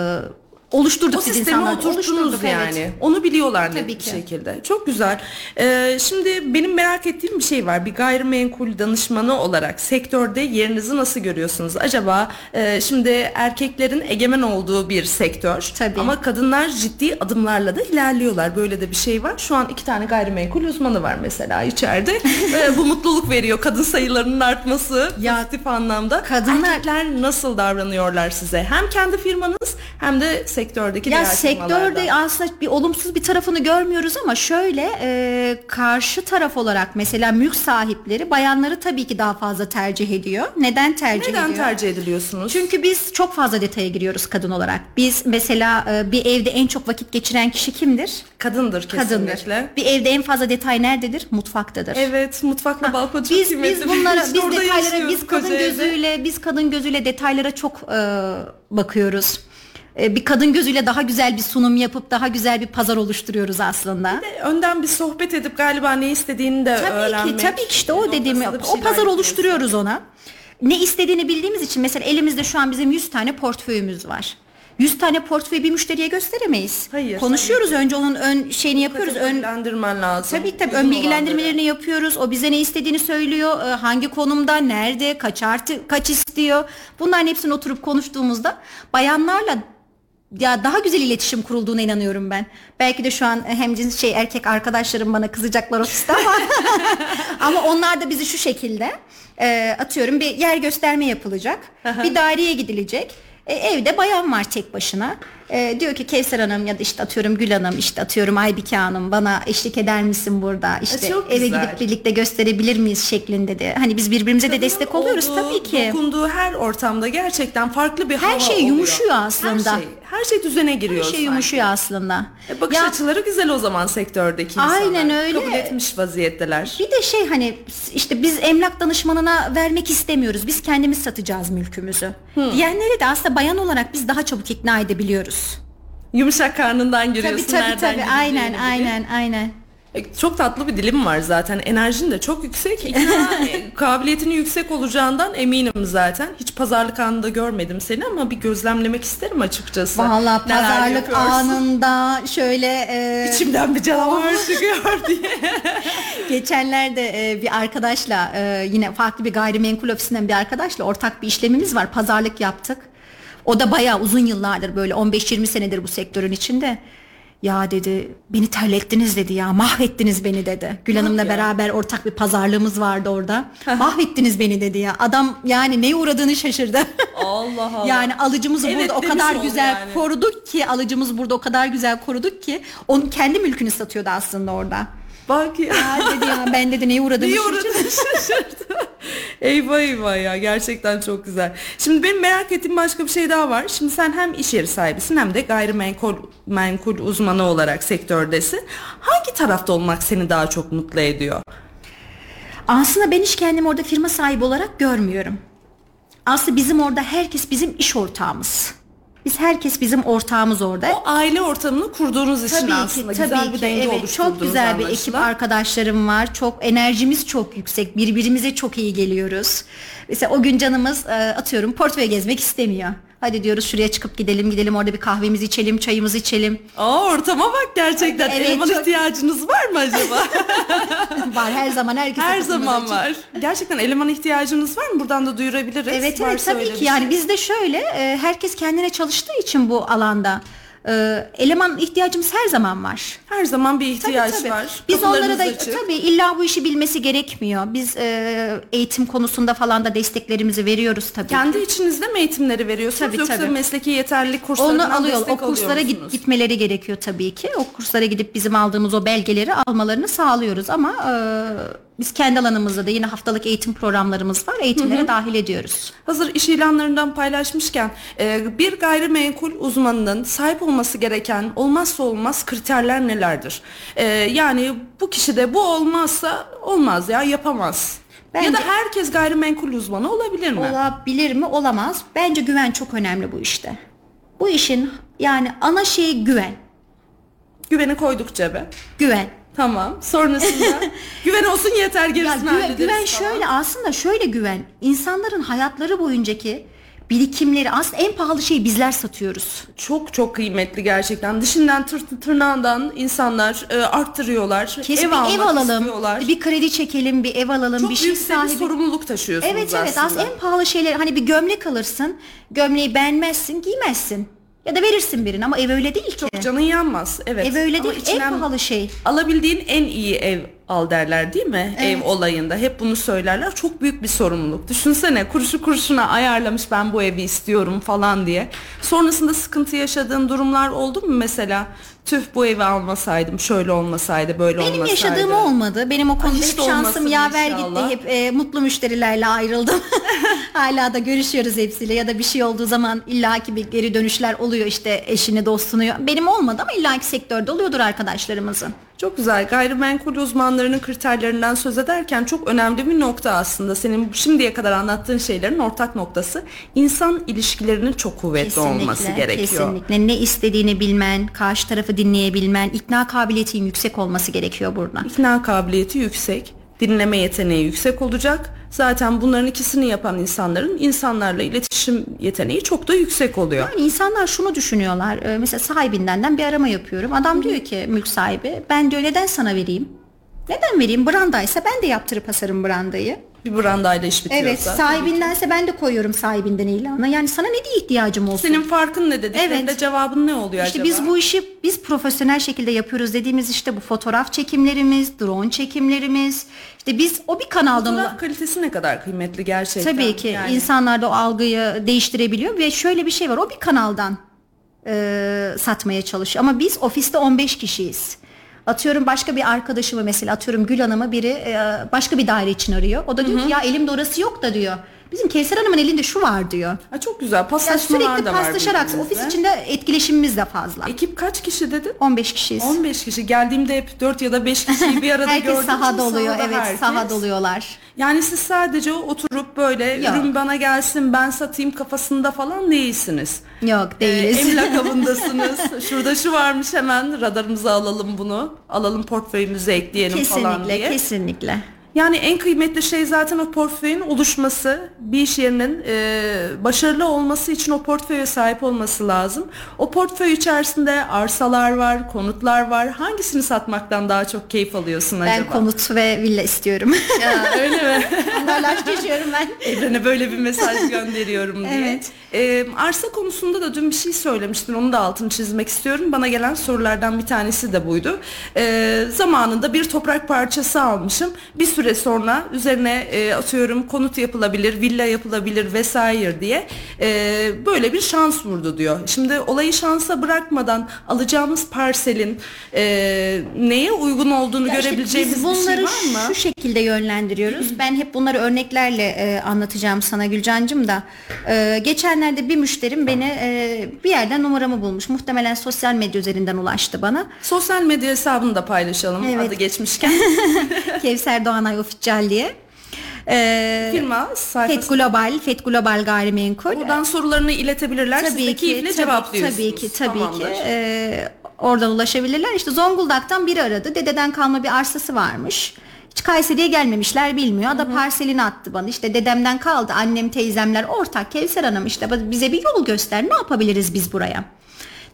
oluşturduk o biz sistemi insanlar. oturttunuz yani. evet. Onu biliyorlar net Tabii bir ki. şekilde. Çok güzel. Ee, şimdi benim merak ettiğim bir şey var. Bir gayrimenkul danışmanı olarak sektörde yerinizi nasıl görüyorsunuz? Acaba e, şimdi erkeklerin egemen olduğu bir sektör. Tabii. Ama kadınlar ciddi adımlarla da ilerliyorlar. Böyle de bir şey var. Şu an iki tane gayrimenkul uzmanı var mesela içeride. Ve bu mutluluk veriyor. Kadın sayılarının artması Ya, pozitif anlamda. kadınlar- Erkekler nasıl davranıyorlar size? Hem kendi firmanız hem de sektördeki Ya diğer sektörde aslında bir olumsuz bir tarafını görmüyoruz ama şöyle e, karşı taraf olarak mesela mülk sahipleri bayanları tabii ki daha fazla tercih ediyor. Neden tercih Neden ediyor? tercih ediliyorsunuz? Çünkü biz çok fazla detaya giriyoruz kadın olarak. Biz mesela e, bir evde en çok vakit geçiren kişi kimdir? kadındır Kadındır. kesinlikle. Bir evde en fazla detay nerededir? Mutfaktadır. Evet, mutfakla balkon çok Biz kıymetli. biz bunlara biz detaylara biz kadın gözüyle biz kadın gözüyle detaylara çok e, bakıyoruz. E, bir kadın gözüyle daha güzel bir sunum yapıp daha güzel bir pazar oluşturuyoruz aslında. Önden bir sohbet edip galiba ne istediğini de Tabii öğrenmek. ki tabii ki işte o dediğim bir o pazar oluşturuyoruz ona. Ne istediğini bildiğimiz için mesela elimizde şu an bizim 100 tane portföyümüz var. 100 tane portföyü bir müşteriye gösteremeyiz. Hayır, Konuşuyoruz önce onun ön şeyini yapıyoruz. Ön Kategorilendirmen lazım. Tabii tabii Uzun ön bilgilendirmelerini yapıyoruz. O bize ne istediğini söylüyor. e, Hangi konumda, nerede, kaç artı kaç istiyor. Bunların hepsini oturup konuştuğumuzda bayanlarla ya daha güzel iletişim kurulduğuna inanıyorum ben. Belki de şu an hem cins şey erkek arkadaşlarım bana kızacaklar ofiste ama ama onlar da bizi şu şekilde e, atıyorum bir yer gösterme yapılacak. bir daireye gidilecek. E, evde bayan var tek başına. E, diyor ki Kevser Hanım ya da işte atıyorum Gül Hanım işte atıyorum Aybike Hanım bana eşlik eder misin burada? İşte E, çok eve güzel. gidip birlikte gösterebilir miyiz şeklinde de. Hani biz birbirimize de destek oluyoruz Olduğu, tabii ki. Dokunduğu her ortamda gerçekten farklı bir Her hava şey oluyor. yumuşuyor aslında. Her şey, her şey düzene giriyor. Her şey sanki. yumuşuyor aslında. E, bakış Ya- açıları güzel o zaman sektördeki insanlar. Aynen öyle. Kabul etmiş vaziyetteler. Bir de şey hani işte biz emlak danışmanına vermek istemiyoruz. Biz kendimiz satacağız mülkümüzü. Diyenleri de aslında bayan olarak biz daha çabuk ikna edebiliyoruz. Yumuşak karnından Tabii giriyorsun tabii nereden tabii aynen bile. aynen aynen. E, Çok tatlı bir dilim var zaten. Enerjin de çok yüksek. İkna kabiliyetinin yüksek olacağından eminim zaten. Hiç pazarlık anında görmedim seni ama bir gözlemlemek isterim açıkçası. Neler pazarlık anında şöyle e, İçimden bir canavar çıkıyor diye. Geçenlerde e, bir arkadaşla e, yine farklı bir gayrimenkul ofisinden bir arkadaşla ortak bir işlemimiz var. Pazarlık yaptık. O da bayağı uzun yıllardır böyle 15-20 senedir bu sektörün içinde. Ya dedi beni terlettiniz dedi ya mahvettiniz beni dedi. Gül Hanım'la ya. beraber ortak bir pazarlığımız vardı orada. mahvettiniz beni dedi ya. Adam yani neye uğradığını şaşırdı. Allah Allah. Yani alıcımızı Evet burada o kadar güzel yani. koruduk ki alıcımız burada o kadar güzel koruduk ki onun kendi mülkünü satıyordu aslında orada. Bak ya. Ya dedi ya ben dedi neye uğradığımı Niye şaşırdım. uğradın şaşırdı. eyvah eyvah ya gerçekten çok güzel. Şimdi benim merak ettiğim başka bir şey daha var. Şimdi sen hem iş yeri sahibisin hem de gayrimenkul menkul uzmanı olarak sektördesin. Hangi tarafta olmak seni daha çok mutlu ediyor? Aslında ben hiç kendimi orada firma sahibi olarak görmüyorum. Aslında bizim orada herkes bizim iş ortağımız. Biz herkes bizim ortağımız orada. O aile ortamını kurduğunuz için Tabii aslında ki, tabii güzel ki. bir denge Evet, çok güzel bir ekip arkadaşlarım var. Çok enerjimiz çok yüksek. Birbirimize çok iyi geliyoruz. Mesela o gün canımız e, atıyorum portföy gezmek istemiyor. Hadi diyoruz şuraya çıkıp gidelim gidelim orada bir kahvemizi içelim çayımızı içelim. Aa ortama bak gerçekten. Evet, Eleman çok- ihtiyacınız var mı acaba? var her zaman herkese Her zaman açık. var. Gerçekten eleman ihtiyacınız var mı? Buradan da duyurabiliriz. Evet evet tabii ki bir yani şey. bizde şöyle e, herkes kendine çalıştığı için bu alanda e, eleman ihtiyacımız her zaman var. Her zaman bir Tabii, ihtiyaç tabii. var. Biz onlara da açık. tabii illa bu işi bilmesi gerekmiyor. Biz e, eğitim konusunda falan da desteklerimizi veriyoruz tabii. Kendi içinizde mi eğitimleri veriyorsunuz Tabii, yoksa tabii. mesleki yeterlilik kurslarından Onu alıyor. O kurslara git, gitmeleri gerekiyor tabii ki. O kurslara gidip bizim aldığımız o belgeleri almalarını sağlıyoruz ama e, biz kendi alanımızda da yine haftalık eğitim programlarımız var. Eğitimlere dahil ediyoruz. Hazır iş ilanlarından paylaşmışken e, bir gayrimenkul uzmanının sahip olması gereken olmazsa olmaz kriterler nelerdir? E, yani bu kişide bu olmazsa olmaz ya yapamaz. Ya da Bence- herkes gayrimenkul uzmanı olabilir mi? Olabilir mi? Olamaz. Bence güven çok önemli bu işte. Bu işin yani ana şeyi güven. Güveni koyduk cebe. Güven. Tamam. Sonrasında güven olsun yeter Ya gerisini güven, hallederiz güven falan. şöyle aslında şöyle güven. İnsanların hayatları boyuncaki birikimleri aslında en pahalı şeyi bizler satıyoruz. Çok çok kıymetli gerçekten. Dişinden tır, tırnağından insanlar e, arttırıyorlar. Kesin ev bir ev alalım, istiyorlar. bir kredi çekelim, bir ev alalım, çok bir şey büyük de bir sahibi. sorumluluk taşıyorsunuz Evet evet aslında. aslında en pahalı şeyler hani bir gömlek alırsın. Gömleği beğenmezsin, giymezsin. Ya da verirsin birine ama ev öyle değil ki. Canın yanmaz. Evet. Ev öyle değil. içinden En pahalı şey. Alabildiğin en iyi ev al derler değil mi? Ev olayında. Hep bunu söylerler. Çok büyük bir sorumluluk. Düşünsene kuruşu kuruşuna ayarlamış ben bu evi istiyorum falan diye. Sonrasında sıkıntı yaşadığın durumlar oldu mu mesela? Tüh bu evi almasaydım, şöyle olmasaydı, böyle Benim olmasaydı. yaşadığım olmadı. Benim o konuda hiç hep şansım yaver gitti. inşallah. Hep e, mutlu müşterilerle ayrıldım. Hala da görüşüyoruz hepsiyle ya da bir şey olduğu zaman illaki bir geri dönüşler oluyor işte eşini dostunu. Benim olmadı ama illaki sektörde oluyordur arkadaşlarımızın. Çok güzel. Gayrimenkul uzmanlarının kriterlerinden söz ederken çok önemli bir nokta aslında. Senin şimdiye kadar anlattığın şeylerin ortak noktası insan ilişkilerinin çok kuvvetli olması gerekiyor. Kesinlikle. Ne istediğini bilmen, karşı tarafı dinleyebilmen, ikna kabiliyetin yüksek olması gerekiyor burada. İkna kabiliyeti yüksek, dinleme yeteneği yüksek olacak. Zaten bunların ikisini yapan insanların insanlarla iletişim yeteneği çok da yüksek oluyor. Yani insanlar şunu düşünüyorlar. e, Mesela sahibinden bir arama yapıyorum. Adam diyor ki mülk sahibi ben diyor neden sana vereyim? Neden vereyim? Brandaysa ben de yaptırıp asarım brandayı. Bir brandayla iş bitiyorsa. Evet sahibindense ben de koyuyorum sahibinden ilanı. Yani sana ne diye ihtiyacım olsun? Senin farkın ne dediklerinde Evet. cevabın ne oluyor İşte acaba? biz bu işi biz profesyonel şekilde yapıyoruz dediğimiz işte bu fotoğraf çekimlerimiz, drone çekimlerimiz. İşte biz o bir kanaldan Fotoğraf kalitesi ne kadar kıymetli gerçekten. Tabii ki Yani insanlar da o algıyı değiştirebiliyor ve şöyle bir şey var o bir kanaldan e, satmaya çalışıyor ama biz ofiste 15 kişiyiz. Atıyorum başka bir arkadaşımı mesela atıyorum Gül Hanım'ı biri e, başka bir daire için arıyor. O da diyor ki ya elimde orası yok da diyor. Bizim Kevser Hanım'ın elinde şu var diyor. Ha, çok güzel. Yani Paslaşmalar sürekli da var. paslaşarak ofis içinde etkileşimimiz de fazla. Ekip kaç kişi dedin? 15 kişiyiz. 15 kişi. Geldiğimde hep 4 ya da 5 kişiyi bir arada Herkes gördüm. sahada oluyor. Sahada evet, herkes. sahada oluyorlar. Yani siz sadece oturup böyle Yok. ürün bana gelsin ben satayım kafasında falan değilsiniz. Yok Ee, değiliz. emlak avındasınız. Şurada şu varmış hemen radarımıza alalım bunu. Alalım portföyümüze ekleyelim falan kesinlikle, diye. kesinlikle. Yani en kıymetli şey zaten o portföyün oluşması. Bir iş yerinin e, başarılı olması için o portföye sahip olması lazım. O portföy içerisinde arsalar var, konutlar var. Hangisini satmaktan daha çok keyif alıyorsun Ben acaba? konut ve villa istiyorum. Ya, öyle mi? Onlarla geçiyorum ben. Evrene böyle bir mesaj gönderiyorum diye. Evet. Ee, arsa konusunda da dün bir şey söylemiştin. Onu da altını çizmek istiyorum. Bana gelen sorulardan bir tanesi de buydu. Ee, zamanında bir toprak parçası almışım. Bir süre sonra üzerine e, atıyorum konut yapılabilir, villa yapılabilir vesaire diye e, böyle bir şans vurdu diyor. Şimdi olayı şansa bırakmadan alacağımız parselin e, neye uygun olduğunu Ya işte görebileceğimiz biz bir bunları şey var mı? şu şekilde yönlendiriyoruz. Ben hep bunları örneklerle e, anlatacağım sana Gülcancığım da. E, geçenlerde bir müşterim beni e, bir yerden numaramı bulmuş. Muhtemelen sosyal medya üzerinden ulaştı bana. Sosyal medya hesabını da paylaşalım Evet. adı geçmişken. Kevser Doğanay Official diye. E, Firma sayfası. FET Global, FET Global Gayrimenkul. Buradan sorularını iletebilirler. Siz de keyifle tabii, cevaplıyorsunuz. Tabii ki, tabii Tamamdır. ki. Ee, oradan ulaşabilirler. İşte Zonguldak'tan biri aradı. Dededen kalma bir arsası varmış. Hiç Kayseri'ye gelmemişler bilmiyor. Ada parselini attı bana. İşte dedemden kaldı. Annem, teyzemler ortak. Kevser Hanım işte bize bir yol göster. Ne yapabiliriz biz buraya?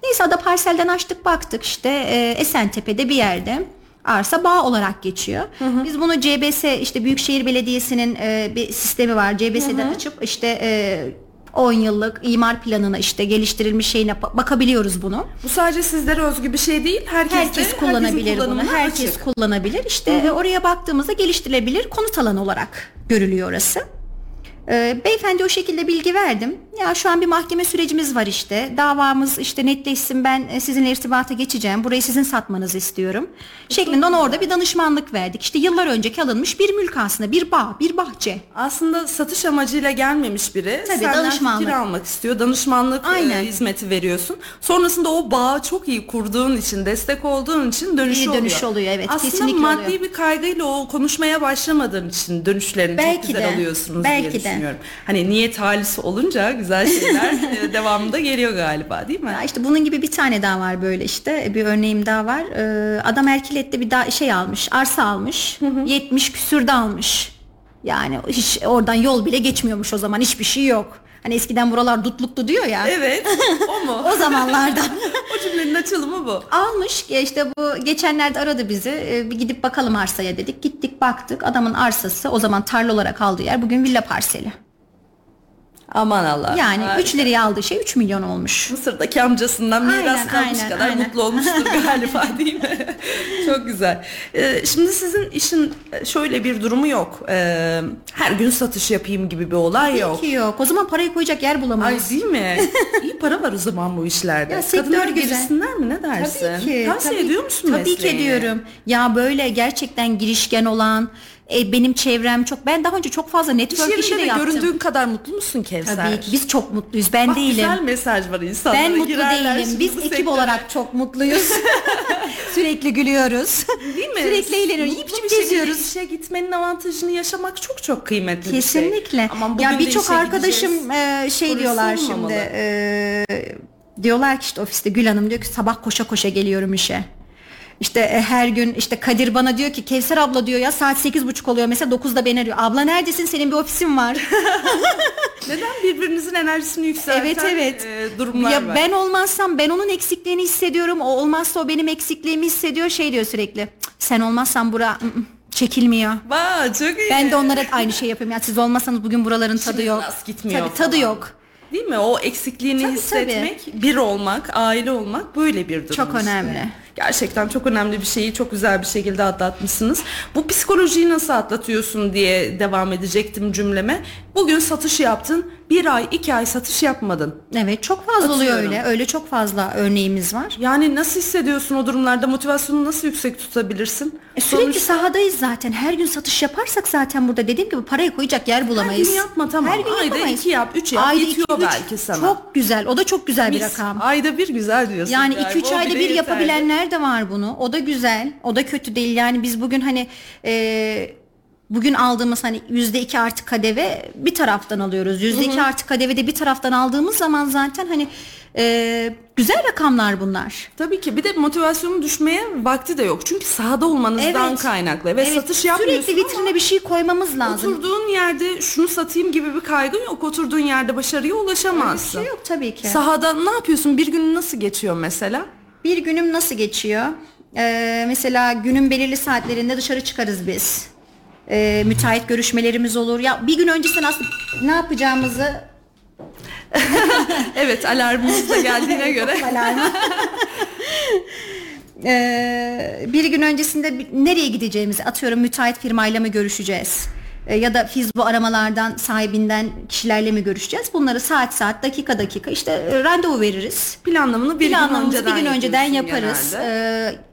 Neyse ada parselden açtık baktık işte e, Esentepe'de bir yerde arsa bağ olarak geçiyor. Biz bunu CBS işte Büyükşehir Belediyesi'nin e, bir sistemi var. CBS'den açıp işte e, 10 yıllık imar planına işte geliştirilmiş şeyine ba- bakabiliyoruz bunu. Bu sadece sizlere özgü bir şey değil. Herkes, de- Herkes herkesin kullanabilir bunu. Herkes açık. kullanabilir. İşte e, oraya baktığımızda geliştirilebilir konut alanı olarak görülüyor orası. Ee, beyefendi o şekilde bilgi verdim. Ya şu an bir mahkeme sürecimiz var işte. Davamız işte netleşsin ben e, sizinle irtibata geçeceğim. Burayı sizin satmanızı istiyorum. Şeklinde ona orada bir danışmanlık verdik. İşte yıllar önceki alınmış bir mülk aslında bir bağ, bir bahçe. Aslında satış amacıyla gelmemiş biri Tabii, senden danışmanlık. fikir almak istiyor. Danışmanlık e, Aynen. hizmeti veriyorsun. Sonrasında o bağı çok iyi kurduğun için, destek olduğun için dönüşü İyi oluyor. dönüşü oluyor, evet, Aslında kesinlikle maddi oluyor. bir kaygıyla o konuşmaya başlamadığın için dönüşlerini çok Belki güzel de, alıyorsunuz belki diye de. Düşünüyorum. Hani niyet halisi olunca güzel şeyler e, devamında geliyor galiba değil mi? Ya işte bunun gibi bir tane daha var böyle işte bir örneğim daha var. Ee, adam Erkilet'te bir daha şey almış, arsa almış. 70 küsürde almış. Yani hiç oradan yol bile geçmiyormuş o zaman hiçbir şey yok. Hani eskiden buralar dutluktu diyor ya. Evet. O mu? O zamanlardan o cümlenin açılımı bu. almış işte bu geçenlerde aradı bizi Ee, bir gidip bakalım arsaya dedik gittik baktık adamın arsası o zaman tarla olarak aldığı yer bugün villa parseli Aman Allah. yani Harika. 3 liraya aldığı şey 3 milyon olmuş Mısır'daki amcasından miras Aynen, kalmış aynen, kadar aynen. mutlu olmuştur galiba değil mi? Çok güzel. Ee, şimdi sizin işin şöyle bir durumu yok. Ee, her gün satış yapayım gibi bir olay yok. Ki yok o zaman parayı koyacak yer Ay bulamayız değil mi? İyi para var o zaman bu işlerde. Ya Kadınlar güzel. girişsinler mi ne dersin? Tabii ki. Tavsiye tabii, ediyor musun Tabii ki mesleğini? ediyorum. Ya böyle gerçekten girişken olan e, benim çevrem çok ben daha önce çok fazla İş network işi de de yaptım. göründüğün kadar mutlu musun Kevser? Tabii ki biz çok mutluyuz. Ben Bak, değilim. Güzel mesaj var insanlara. Ben mutlu değilim. Biz ekip sektöre. olarak çok mutluyuz. Sürekli gülüyoruz. Değil mi? Sürekli eğleniyoruz. Yiyip içip geziyoruz. işe gitmenin avantajını yaşamak çok çok kıymetli bir şey. Kesinlikle. Aman ya birçok arkadaşım e, şey diyorlar olmamalı. şimdi. e, diyorlar ki işte ofiste Gül Hanım diyor ki sabah koşa koşa geliyorum işe. İşte e, her gün işte Kadir bana diyor ki Kevser abla diyor ya saat sekiz buçuk oluyor mesela 9'da beni arıyor. Abla neredesin senin bir ofisin var. Neden birbirinizin enerjisini yükselten evet evet. e, durumlar ya var. ben olmazsam ben onun eksikliğini hissediyorum. O olmazsa o benim eksikliğimi hissediyor. Şey diyor sürekli. "Cık, Sen olmazsan bura çekilmiyor. Vay çok iyi. Ben de onlara aynı şey yapıyorum. Ya siz olmazsanız bugün buraların tadı yok. rast gitmiyor Tabii tadı falan. yok. Değil mi? O eksikliğini Tabii, hissetmek, bir olmak, aile olmak böyle bir durum. Çok önemli. Gerçekten çok önemli bir şeyi çok güzel bir şekilde atlatmışsınız. Bu psikolojiyi nasıl atlatıyorsun diye devam edecektim cümleme. Bugün satış yaptın, bir ay, iki ay satış yapmadın. Evet çok fazla oluyor Atıyorum. öyle. Öyle çok fazla örneğimiz var. Yani nasıl hissediyorsun o durumlarda? Motivasyonu nasıl yüksek tutabilirsin? E, sürekli Sonuç- sahadayız zaten. Her gün satış yaparsak zaten burada dediğim gibi parayı koyacak yer bulamayız. gün yapma, tamam. Her gün Ayda yapamayız. iki yap, üç yap, Ayda yetiyor iki, üç. belki sana. Çok güzel. O da çok güzel bir Mis. rakam. Ayda bir güzel diyorsun. Yani galiba. 2-3 O ayda bir yeterli. yapabilenler de var bunu. O da güzel. O da kötü değil. Yani biz bugün hani e, bugün aldığımız hani yüzde iki artı kadeve bir taraftan alıyoruz. Yüzde iki artı kadeve de bir taraftan aldığımız zaman zaten hani e, güzel rakamlar bunlar. Tabii ki bir de motivasyonun düşmeye vakti de yok. Çünkü sahada olmanızdan Evet. kaynaklı ve Evet, satış yapmıyorsun Sürekli vitrine bir şey koymamız ama lazım. oturduğun yerde şunu satayım gibi bir kaygın yok. Oturduğun yerde başarıya Bir ulaşamazsın. şey yok tabii ki. Sahada ne yapıyorsun? Bir gün nasıl geçiyor mesela? Bir günüm nasıl geçiyor? Ee, mesela günün belirli saatlerinde dışarı çıkarız biz. Ee, müteahhit görüşmelerimiz olur. Ya bir gün öncesinden aslında ne yapacağımızı Evet alarmımız da geldiğine göre. alarmı. Ee, bir gün öncesinde nereye gideceğimizi atıyorum müteahhit firmayla mı görüşeceğiz? Ee, ya da Fizbo aramalardan sahibinden kişilerle mi görüşeceğiz? Bunları saat saat dakika dakika işte e, randevu veririz. Planlamını bir gün Planlamamızı önceden bir gün önceden yaparız. genelde. Ee,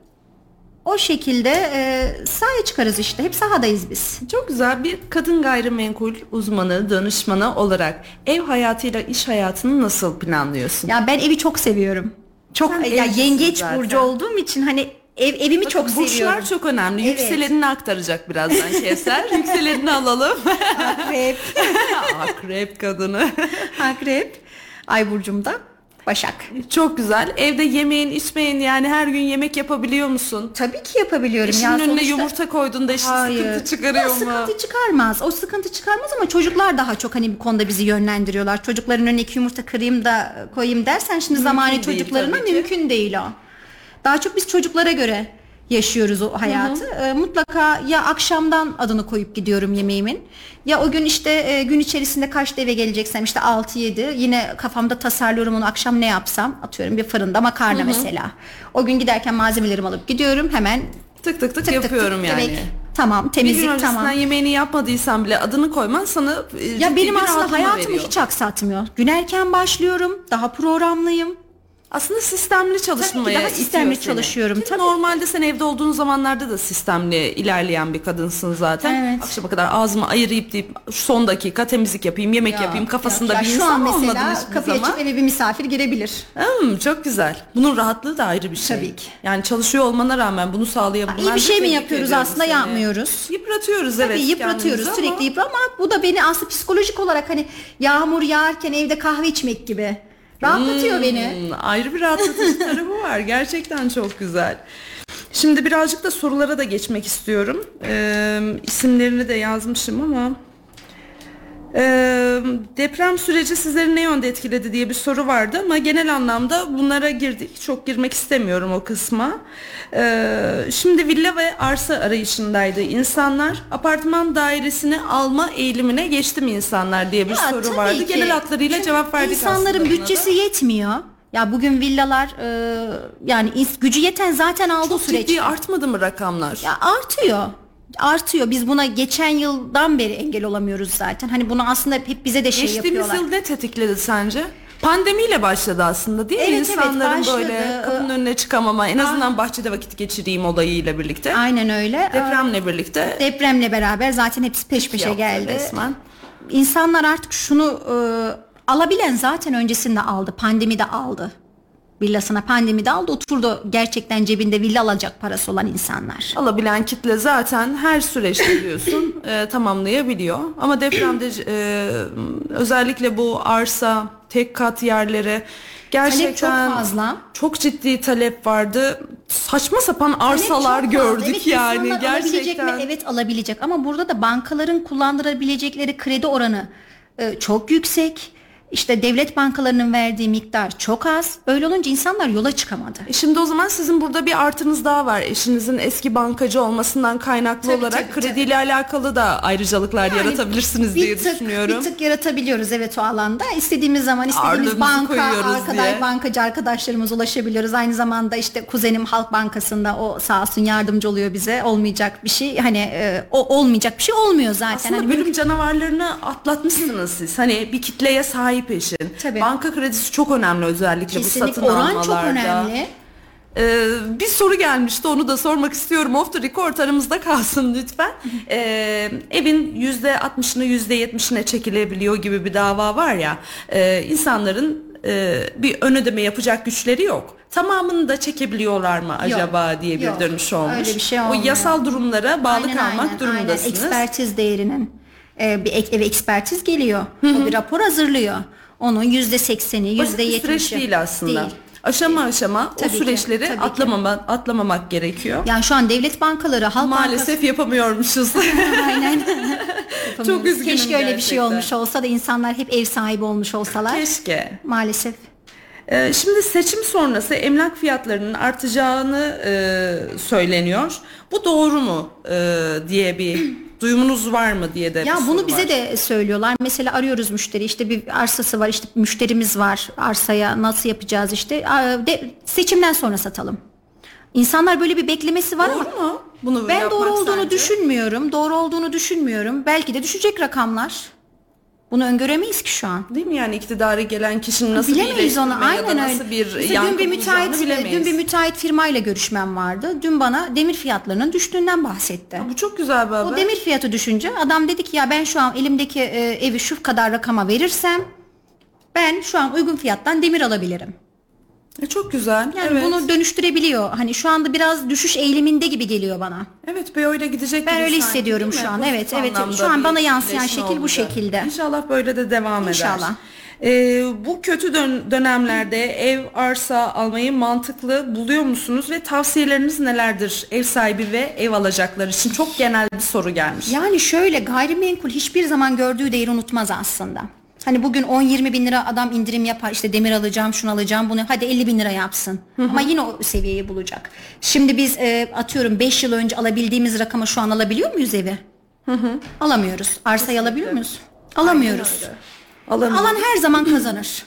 o şekilde e, sahaya çıkarız işte. Hep sahadayız biz. Çok güzel bir kadın gayrimenkul uzmanı, danışmanı olarak ev hayatıyla iş hayatını nasıl planlıyorsun? Ya ben evi çok seviyorum. Çok Sen ya evcisin yengeç zaten. burcu olduğum için hani ev evimi Bakın, çok burçlar seviyorum. çok önemli. Evet. Yükselenini aktaracak birazdan Kevser. Yükselenini alalım. Akrep. Akrep kadını. Akrep. Ay burcumda. Başak. Çok güzel. Evde yemeğin, içmeyin yani her gün yemek yapabiliyor musun? Tabii ki yapabiliyorum. Eşinin ya önüne sonuçta- yumurta koyduğunda eşin Hayır. sıkıntı çıkarıyor Ya mu? Sıkıntı çıkarmaz. O sıkıntı çıkarmaz ama çocuklar daha çok hani bu konuda bizi yönlendiriyorlar. Çocukların önüne iki yumurta kırayım da koyayım dersen şimdi değil çocuklarına ki. mümkün değil o. Daha çok biz çocuklara göre yaşıyoruz o hayatı. Ee, mutlaka ya akşamdan adını koyup gidiyorum yemeğimin. Ya o gün işte e, gün içerisinde kaçta eve geleceksem işte 6-7 yine kafamda tasarlıyorum onu akşam ne yapsam atıyorum bir fırında makarna mesela. O gün giderken malzemelerimi alıp gidiyorum hemen Tık tık tık, tık yapıyorum tık yani. yemek. Tamam Bir gün temizlik tamam. yemeğini yapmadıysan bile adını koyman sana e, Ya benim aslında hayatımı veriyor. hiç aksatmıyor. Gün erken başlıyorum. Daha programlıyım. Aslında sistemli çalışmaya daha sistemli itiyor seni. çalışıyorum, Ki tabii. Normalde sen evde olduğun zamanlarda da sistemli ilerleyen bir kadınsın zaten. Evet. Akşama kadar ağzımı ayırayıp deyip şu son dakika temizlik yapayım, yemek yapayım kafasında Ya bir şu insan an olmadın mesela hiçbir kapıyı zaman. açıp eve bir misafir girebilir. Hmm, çok güzel. Bunun rahatlığı da ayrı bir şey. Tabii ki. Yani çalışıyor olmana rağmen bunu sağlayabilmen İyi bir şey mi tebrik yapıyoruz ediyorum aslında seni. yapmıyoruz. Yıpratıyoruz evet. Tabii yıpratıyoruz kendimizi sürekli ama- yıprat ama bu da beni aslında psikolojik olarak hani yağmur yağarken evde kahve içmek gibi. Rahatlatıyor beni. Hmm, ayrı bir rahatlatıcı tarafı var. Gerçekten çok güzel. Şimdi birazcık da sorulara da geçmek istiyorum. Ee, isimlerini de yazmışım ama. Ee, deprem süreci sizleri ne yönde etkiledi diye bir soru vardı ama genel anlamda bunlara girdik. Çok girmek istemiyorum o kısma. Ee, şimdi villa ve arsa arayışındaydı insanlar. Apartman dairesini alma eğilimine geçti mi insanlar diye bir Ya soru vardı. ki. Genel hatlarıyla Çünkü cevap verdik İnsanların aslında da. bütçesi yetmiyor. Ya bugün villalar e, yani gücü yeten zaten aldı Çok süreç. ciddi artmadı mı rakamlar? Ya artıyor. Artıyor. Biz buna geçen yıldan beri engel olamıyoruz zaten. Hani bunu aslında hep bize de şey Geçtiğimiz yapıyorlar. yıl ne tetikledi sence? Pandemiyle başladı aslında değil mi? Evet, evet, İnsanların başladı. böyle kapının önüne çıkamama, en azından bahçede vakit geçireyim olayıyla birlikte. Aynen öyle. Depremle birlikte Depremle beraber zaten hepsi peş peşe yaptı geldi. resmen. İnsanlar artık şunu e, alabilen zaten öncesinde aldı. Pandemi de aldı. Villasına pandemi de aldı. Oturdu gerçekten cebinde villa alacak parası olan insanlar. Alabilen kitle zaten her süreçte diyorsun e, tamamlayabiliyor. Ama depremde e, özellikle bu arsa, tek kat yerlere gerçekten çok fazla. çok ciddi talep vardı. Saçma sapan arsalar Evet, çok fazla. gördük Evet, yani gerçekten. mi? Evet alabilecek ama burada da bankaların kullandırabilecekleri kredi oranı e, çok yüksek. İşte devlet bankalarının verdiği miktar çok az. Öyle olunca insanlar yola çıkamadı. E Şimdi o zaman sizin burada bir artınız daha var. Eşinizin eski bankacı olmasından kaynaklı Tabii, olarak tabii, krediyle alakalı da ayrıcalıklar Yani yaratabilirsiniz diye tık, düşünüyorum. Bir tık yaratabiliyoruz evet o alanda. İstediğimiz zaman istediğimiz Ağırlığımızı banka, arkadaş, diye. bankacı arkadaşlarımız ulaşabiliyoruz. Aynı zamanda işte kuzenim Halk Bankası'nda o sağ olsun yardımcı oluyor bize. Olmayacak bir şey hani e, o olmayacak bir şey olmuyor zaten. Aslında Hani bölüm canavarlarını atlatmışsınız siz. Hani bir kitleye sahip eşin. Tabii. Banka kredisi çok önemli özellikle bu kesinlikle satın oran almalarda. çok önemli. Ee, bir soru gelmişti onu da sormak istiyorum. Off the record aramızda kalsın lütfen. Ee, evin %60'ını %70'ine çekilebiliyor gibi bir dava var ya. E, insanların e, bir ön ödeme yapacak güçleri yok. Tamamını da çekebiliyorlar mı acaba diye bir yok. dönüş olmuş. Öyle bir şey o olmuyor. yasal durumlara bağlı Aynen, kalmak aynen, durumundasınız. Aynen. Ekspertiz değerinin e, bir eve ekspertiz geliyor. O bir rapor hazırlıyor. Onun yüzde sekseni, yüzde yetmişi. süreç değil aslında. Değil. Aşama aşama Tabii o ki, süreçleri ki. atlamama, atlamamak gerekiyor. Yani şu an devlet bankaları, halk Maalesef yapamıyormuşuz. bankası aynen. Çok üzgünüm Keşke öyle bir şey gerçekten. olmuş olsa da insanlar hep ev sahibi olmuş olsalar. Keşke. Maalesef. Ee, şimdi seçim sonrası emlak fiyatlarının artacağını e, söyleniyor. Bu doğru mu e, diye bir duyumunuz var mı diye de Ya bunu bize var. de söylüyorlar. Mesela arıyoruz müşteri işte bir arsası var işte müşterimiz var arsaya nasıl yapacağız işte de, seçimden sonra satalım. İnsanlar böyle bir beklemesi var ama Doğru mu? Bunu ben doğru olduğunu sence? düşünmüyorum. Doğru olduğunu düşünmüyorum. Belki de düşecek rakamlar. Bunu öngöremeyiz ki şu an. Değil mi yani iktidara gelen kişinin nasıl bilemeyiz bir onu iyileştirme ya aynen da öyle. nasıl bir Mesela yankı dün bir müteahhit bilemeyiz. dün bir müteahhit firmayla görüşmem vardı. Dün bana demir fiyatlarının düştüğünden bahsetti. Bu çok güzel bir haber. O demir fiyatı düşünce adam dedi ki ya ben şu an elimdeki e, evi şu kadar rakama verirsem ben şu an uygun fiyattan demir alabilirim. E, çok güzel. Yani evet. bunu dönüştürebiliyor. Hani şu anda biraz düşüş eğiliminde gibi geliyor bana. Evet bir öyle gidecek Ben öyle hissediyorum şu an. Evet, evet. Şu an bana yansıyan şekil bu olacak. şekilde. İnşallah böyle de devam eder. İnşallah. Ee, bu kötü dön- dönemlerde ev, arsa almayı mantıklı buluyor musunuz ve tavsiyeleriniz nelerdir ev sahibi ve ev alacaklar için? Çok genel bir soru gelmiş. Yani şöyle gayrimenkul hiçbir zaman gördüğü değeri unutmaz aslında. Hani bugün 10-20 bin lira adam indirim yapar işte demir alacağım şunu alacağım bunu hadi 50 bin lira yapsın. Ama yine o seviyeyi bulacak. Şimdi biz e, atıyorum 5 yıl önce alabildiğimiz rakama şu an alabiliyor muyuz evi? Alamıyoruz. Arsayı alabiliyor muyuz? Alamıyoruz. Alamıyorum. Alan her zaman kazanır.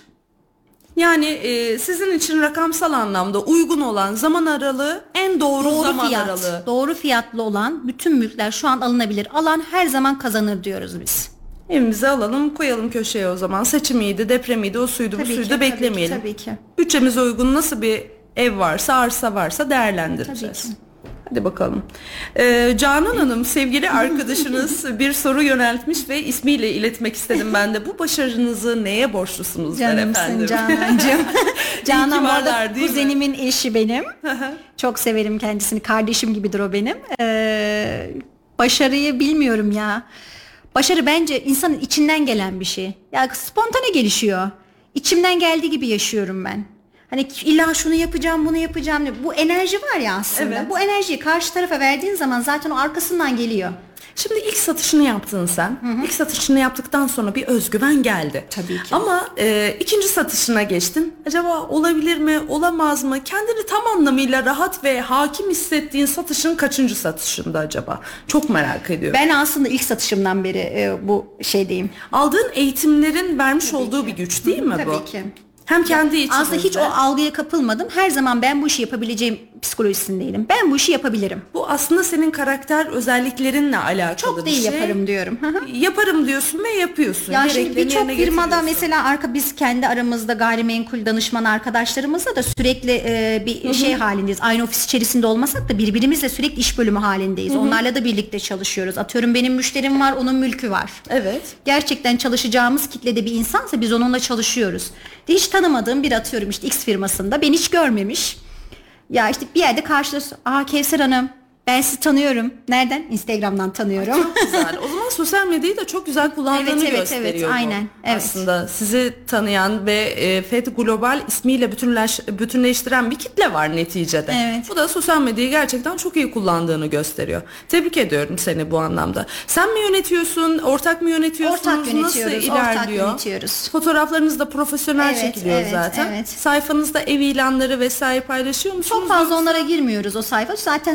Yani e, sizin için rakamsal anlamda uygun olan zaman aralığı en doğru, Doğru zaman fiyat, aralığı. doğru fiyatlı olan bütün mülkler şu an alınabilir. Alan her zaman kazanır diyoruz biz. Evimizi alalım koyalım köşeye o zaman. Seçimiydi, depremiydi, o suydu, bu suydu tabii beklemeyelim. ki, tabii ki. Bütçemize uygun nasıl bir ev varsa, arsa varsa değerlendireceğiz. Tabii ki. Hadi bakalım. Ee, Canan Hanım sevgili arkadaşınız bir soru yöneltmiş ve ismiyle iletmek istedim ben de. Bu başarınızı neye borçlusunuz der efendim? Canımsın Canancığım. Canan varlar, değil mi? kuzenimin eşi benim. Çok severim kendisini. Kardeşim gibidir o benim. Ee, başarıyı bilmiyorum ya. Başarı bence insanın içinden gelen bir şey. Ya spontane gelişiyor. İçimden geldiği gibi yaşıyorum ben. Hani illa şunu yapacağım bunu yapacağım. Bu enerji var ya aslında. Evet. Bu enerjiyi karşı tarafa verdiğin zaman zaten o arkasından geliyor. Şimdi ilk satışını yaptın sen. İlk satışını yaptıktan sonra bir özgüven geldi. Tabii ki. Ama e, ikinci satışına geçtin. Acaba olabilir mi, olamaz mı? Kendini tam anlamıyla rahat ve hakim hissettiğin satışın kaçıncı satışında acaba? Çok merak ediyorum. Ben aslında ilk satışımdan beri e, bu şeydeyim. Aldığın eğitimlerin vermiş olduğu bir güç değil mi bu? Tabii ki. Hem kendi içimizde. Aslında hiç o algıya kapılmadım. Her zaman ben bu işi yapabileceğim psikolojisindeydim. Ben bu işi yapabilirim. Bu aslında senin karakter özelliklerinle alakalı Çok bir değil şey. yaparım diyorum. Yaparım diyorsun ve yapıyorsun. Ya şimdi Gereklerini birçok yerine firmada mesela arka biz kendi aramızda gayrimenkul danışman arkadaşlarımızla da sürekli e, bir şey halindeyiz. Aynı ofis içerisinde olmasak da birbirimizle sürekli iş bölümü halindeyiz. Onlarla da birlikte çalışıyoruz. Atıyorum benim müşterim var, onun mülkü var. Evet. gerçekten çalışacağımız kitlede bir insansa biz onunla çalışıyoruz. De hiç tanımadığım bir atıyorum işte X firmasında beni hiç görmemiş. Ya işte bir yerde karşılaş, aa Kevser Hanım ben sizi tanıyorum. Nereden? Instagram'dan tanıyorum. Çok güzel. O zaman sosyal medyayı da çok güzel kullandığını Evet, evet, gösteriyor evet, bu. aynen, evet. Aslında sizi tanıyan ve e, FED Global ismiyle bütünleş, bütünleştiren bir kitle var neticede. Evet. Bu da sosyal medyayı gerçekten çok iyi kullandığını gösteriyor. Tebrik ediyorum seni bu anlamda. Sen mi yönetiyorsun, ortak mı yönetiyorsunuz? Ortak yönetiyoruz, Nasıl ortak ilerliyor? yönetiyoruz. Fotoğraflarınız da profesyonel Evet, çekiliyor evet, zaten. evet. Sayfanızda ev ilanları vesaire paylaşıyor musunuz? Çok fazla onlara girmiyoruz o sayfa. Zaten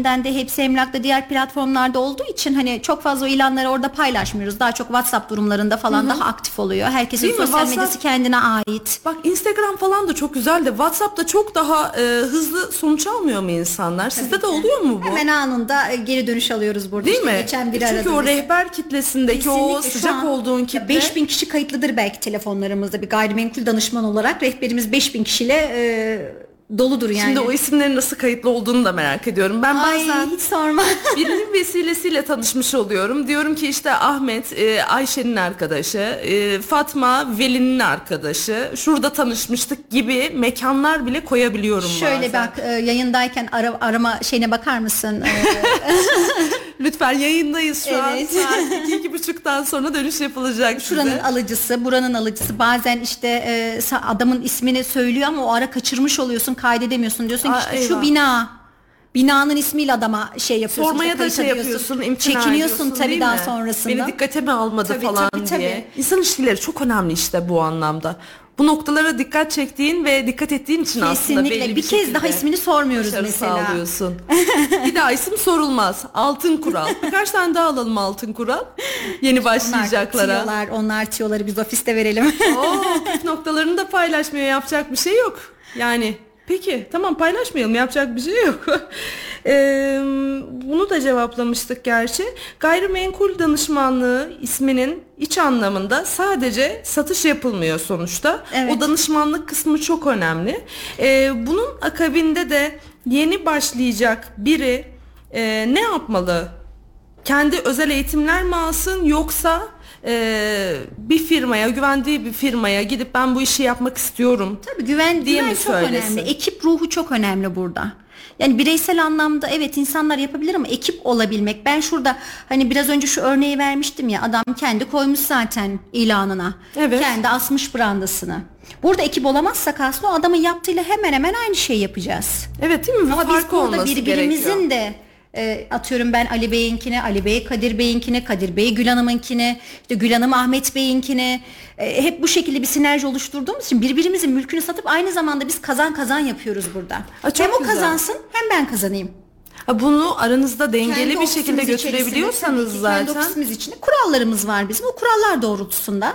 sahibinden de hepsi emlakta diğer platformlarda olduğu için hani çok fazla o ilanları orada paylaşmıyoruz. Daha çok WhatsApp durumlarında falan daha aktif oluyor. Herkesin Değil sosyal WhatsApp- medyası kendine ait. Bak Instagram falan da çok güzel de WhatsApp'ta çok daha e, hızlı sonuç almıyor mu insanlar? Sizde de oluyor mu bu? Hemen anında e, geri dönüş alıyoruz burada. Değil İşte mi? Geçen biri Çünkü aradı o rehber kitlesindeki o Kesinlikle şu sıcak an olduğun kitle 5000 kişi kayıtlıdır belki telefonlarımızda bir gayrimenkul danışman olarak rehberimiz 5000 kişiyle e, doludur yani. Şimdi o isimlerin nasıl kayıtlı olduğunu da merak ediyorum. Ben Ay bazen hiç sorma. birinin vesilesiyle tanışmış oluyorum. Diyorum ki işte Ahmet e, Ayşe'nin arkadaşı, e, Fatma Veli'nin arkadaşı. Şurada tanışmıştık gibi mekanlar bile koyabiliyorum Şöyle bazen. bak e, yayındayken ara, arama şeyine bakar mısın? E, Lütfen yayındayız şu an. Evet. Saat iki, iki buçuktan sonra dönüş yapılacak Şuranın size. alıcısı, buranın alıcısı. Bazen işte e, adamın ismini söylüyor ama o ara kaçırmış oluyorsun, kaydedemiyorsun. Diyorsun ki Aa, işte eyvah. şu bina. Binanın ismiyle adama şey yapıyorsun. Sormaya da şey yapıyorsun, imtina Çekiniyorsun tabii daha mi? sonrasında. Beni dikkate mi almadı Tabii, falan tabii, diye. tabii. İnsan ilişkileri çok önemli işte bu anlamda. Bu noktalara dikkat çektiğin ve dikkat ettiğin için aslında Kesinlikle. belli bir, bir, kez daha ismini sormuyoruz mesela. sağlıyorsun. bir daha isim sorulmaz. Altın kural. Birkaç tane daha alalım altın kural. Yeni Onlar başlayacaklara. tiyolar, onlar tiyoları biz ofiste verelim. Oo, noktalarını da paylaşmıyor. Yapacak bir şey yok. Yani peki tamam paylaşmayalım. Yapacak bir şey yok. Ee, bunu da cevaplamıştık gerçi. Gayrimenkul danışmanlığı isminin iç anlamında sadece satış yapılmıyor sonuçta. Evet. O danışmanlık kısmı çok önemli. Ee, bunun akabinde de yeni başlayacak biri e, ne yapmalı? kendi özel eğitimler mi alsın yoksa e, bir firmaya güvendiği bir firmaya gidip ben bu işi yapmak istiyorum. Tabii güven, Diye güven mi çok söylesin? önemli. Ekip ruhu çok önemli burada. Yani bireysel anlamda evet insanlar yapabilir ama ekip olabilmek. Ben şurada hani biraz önce şu örneği vermiştim ya adam kendi koymuş zaten ilanına. Evet. Kendi asmış brandasını. Burada ekip olamazsak aslında o adamın yaptığıyla hemen hemen aynı şeyi yapacağız. Evet değil mi? Ama biz Farkı burada olması birbirimizin gerekiyor. de e, atıyorum ben Ali Bey'inkini, Ali Bey Kadir Bey'inkini, Kadir Bey Gül Hanım'ınkini, işte Gül Hanım Ahmet Bey'inkini e, hep bu şekilde bir sinerji oluşturduğumuz için birbirimizin mülkünü satıp aynı zamanda biz kazan kazan yapıyoruz burada. Aa, hem o güzel. kazansın hem ben kazanayım. Ha, Bunu aranızda dengeli Kendi bir şekilde götürebiliyorsanız zaten. Kendi ofisimiz içinde kurallarımız var bizim. O kurallar doğrultusunda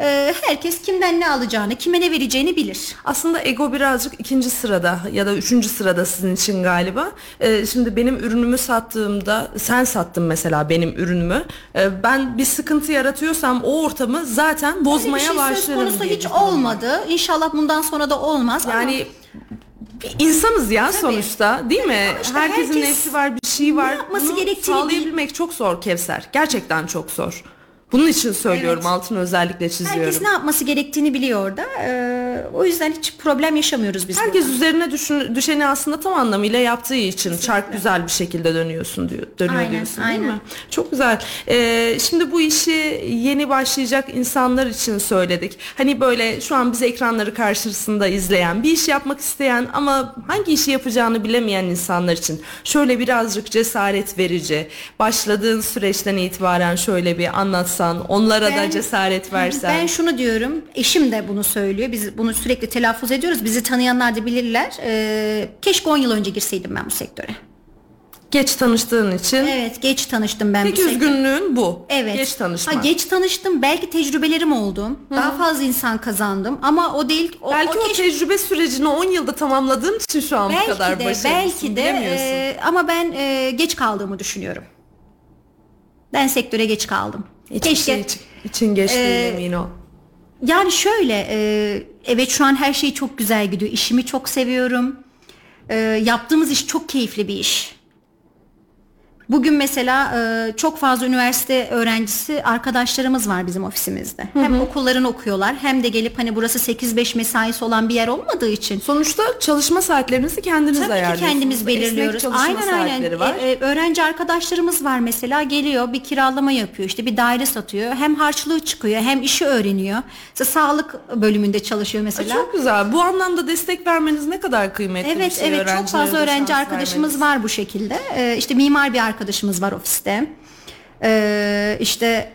e, herkes kimden ne alacağını, kime ne vereceğini bilir. Aslında ego birazcık ikinci sırada ya da üçüncü sırada sizin için galiba. Ee, şimdi benim ürünümü sattığımda sen sattın mesela benim ürünümü. Ee, ben bir sıkıntı yaratıyorsam o ortamı zaten bozmaya bir şey söz başlarım konusu diye hiç var. olmadı. İnşallah bundan sonra da olmaz. Yani insanız ya sonuçta değil mi? Ama işte Herkesin herkes nefsi var, bir şey var. yapması Bunu gerektiğini sağlayabilmek çok zor Kevser. Gerçekten çok zor. Bunun için söylüyorum, Evet. altını özellikle çiziyorum. Herkes ne yapması gerektiğini biliyor orada. Ee, o yüzden hiç problem yaşamıyoruz biz. Herkes burada. üzerine düşün, düşeni aslında tam anlamıyla yaptığı için çark güzel bir şekilde dönüyorsun diyor. Dönüyor Aynen, diyorsun değil aynen. mi? Çok güzel. Ee, şimdi bu işi yeni başlayacak insanlar için söyledik. Hani böyle şu an bizi ekranları karşısında izleyen, bir iş yapmak isteyen ama hangi işi yapacağını bilemeyen insanlar için şöyle birazcık cesaret verici, başladığın süreçten itibaren şöyle bir anlatsan, onlara da Ben- cesaret versen. Ben şunu diyorum. Eşim de bunu söylüyor. Biz bunu sürekli telaffuz ediyoruz. Bizi tanıyanlar da bilirler. Ee, keşke 10 yıl önce girseydim ben bu sektöre. Geç tanıştığın için. Evet geç tanıştım ben Tek bu sektöre. üzgünlüğün bu. Evet. Geç tanışmak. Ha, geç tanıştım. Belki tecrübelerim oldu. Daha fazla insan kazandım. Ama o değil. O, Belki o, keşke- tecrübe sürecini 10 yılda tamamladığın için şu an bu belki kadar de belki de e, ama ben e, geç kaldığımı düşünüyorum. Ben sektöre geç kaldım. Hiçbir Keşke şey için, için geç değil Ee, emin ol. Yani şöyle e, evet şu an her şey çok güzel gidiyor. İşimi çok seviyorum. E, yaptığımız iş çok keyifli bir iş. Bugün mesela e, çok fazla üniversite öğrencisi arkadaşlarımız var bizim ofisimizde. Hem okullarını okuyorlar hem de gelip hani burası 8-5 mesaisi olan bir yer olmadığı için. Sonuçta çalışma saatlerinizi kendiniz Tabii ki ayarlıyorsunuz. kendimiz Esnek belirliyoruz. çalışma Aynen aynen. var. E, e, öğrenci arkadaşlarımız var mesela geliyor bir kiralama yapıyor işte bir daire satıyor. Hem harçlığı çıkıyor hem işi öğreniyor. Mesela sağlık bölümünde çalışıyor mesela. Çok güzel. Bu anlamda destek vermeniz ne kadar kıymetli bir Evet şey. evet çok öğrencilere fazla öğrenci arkadaşımız vermeniz. var bu şekilde. Ee, işte mimar bir arkadaşımız var ofiste. Ee, işte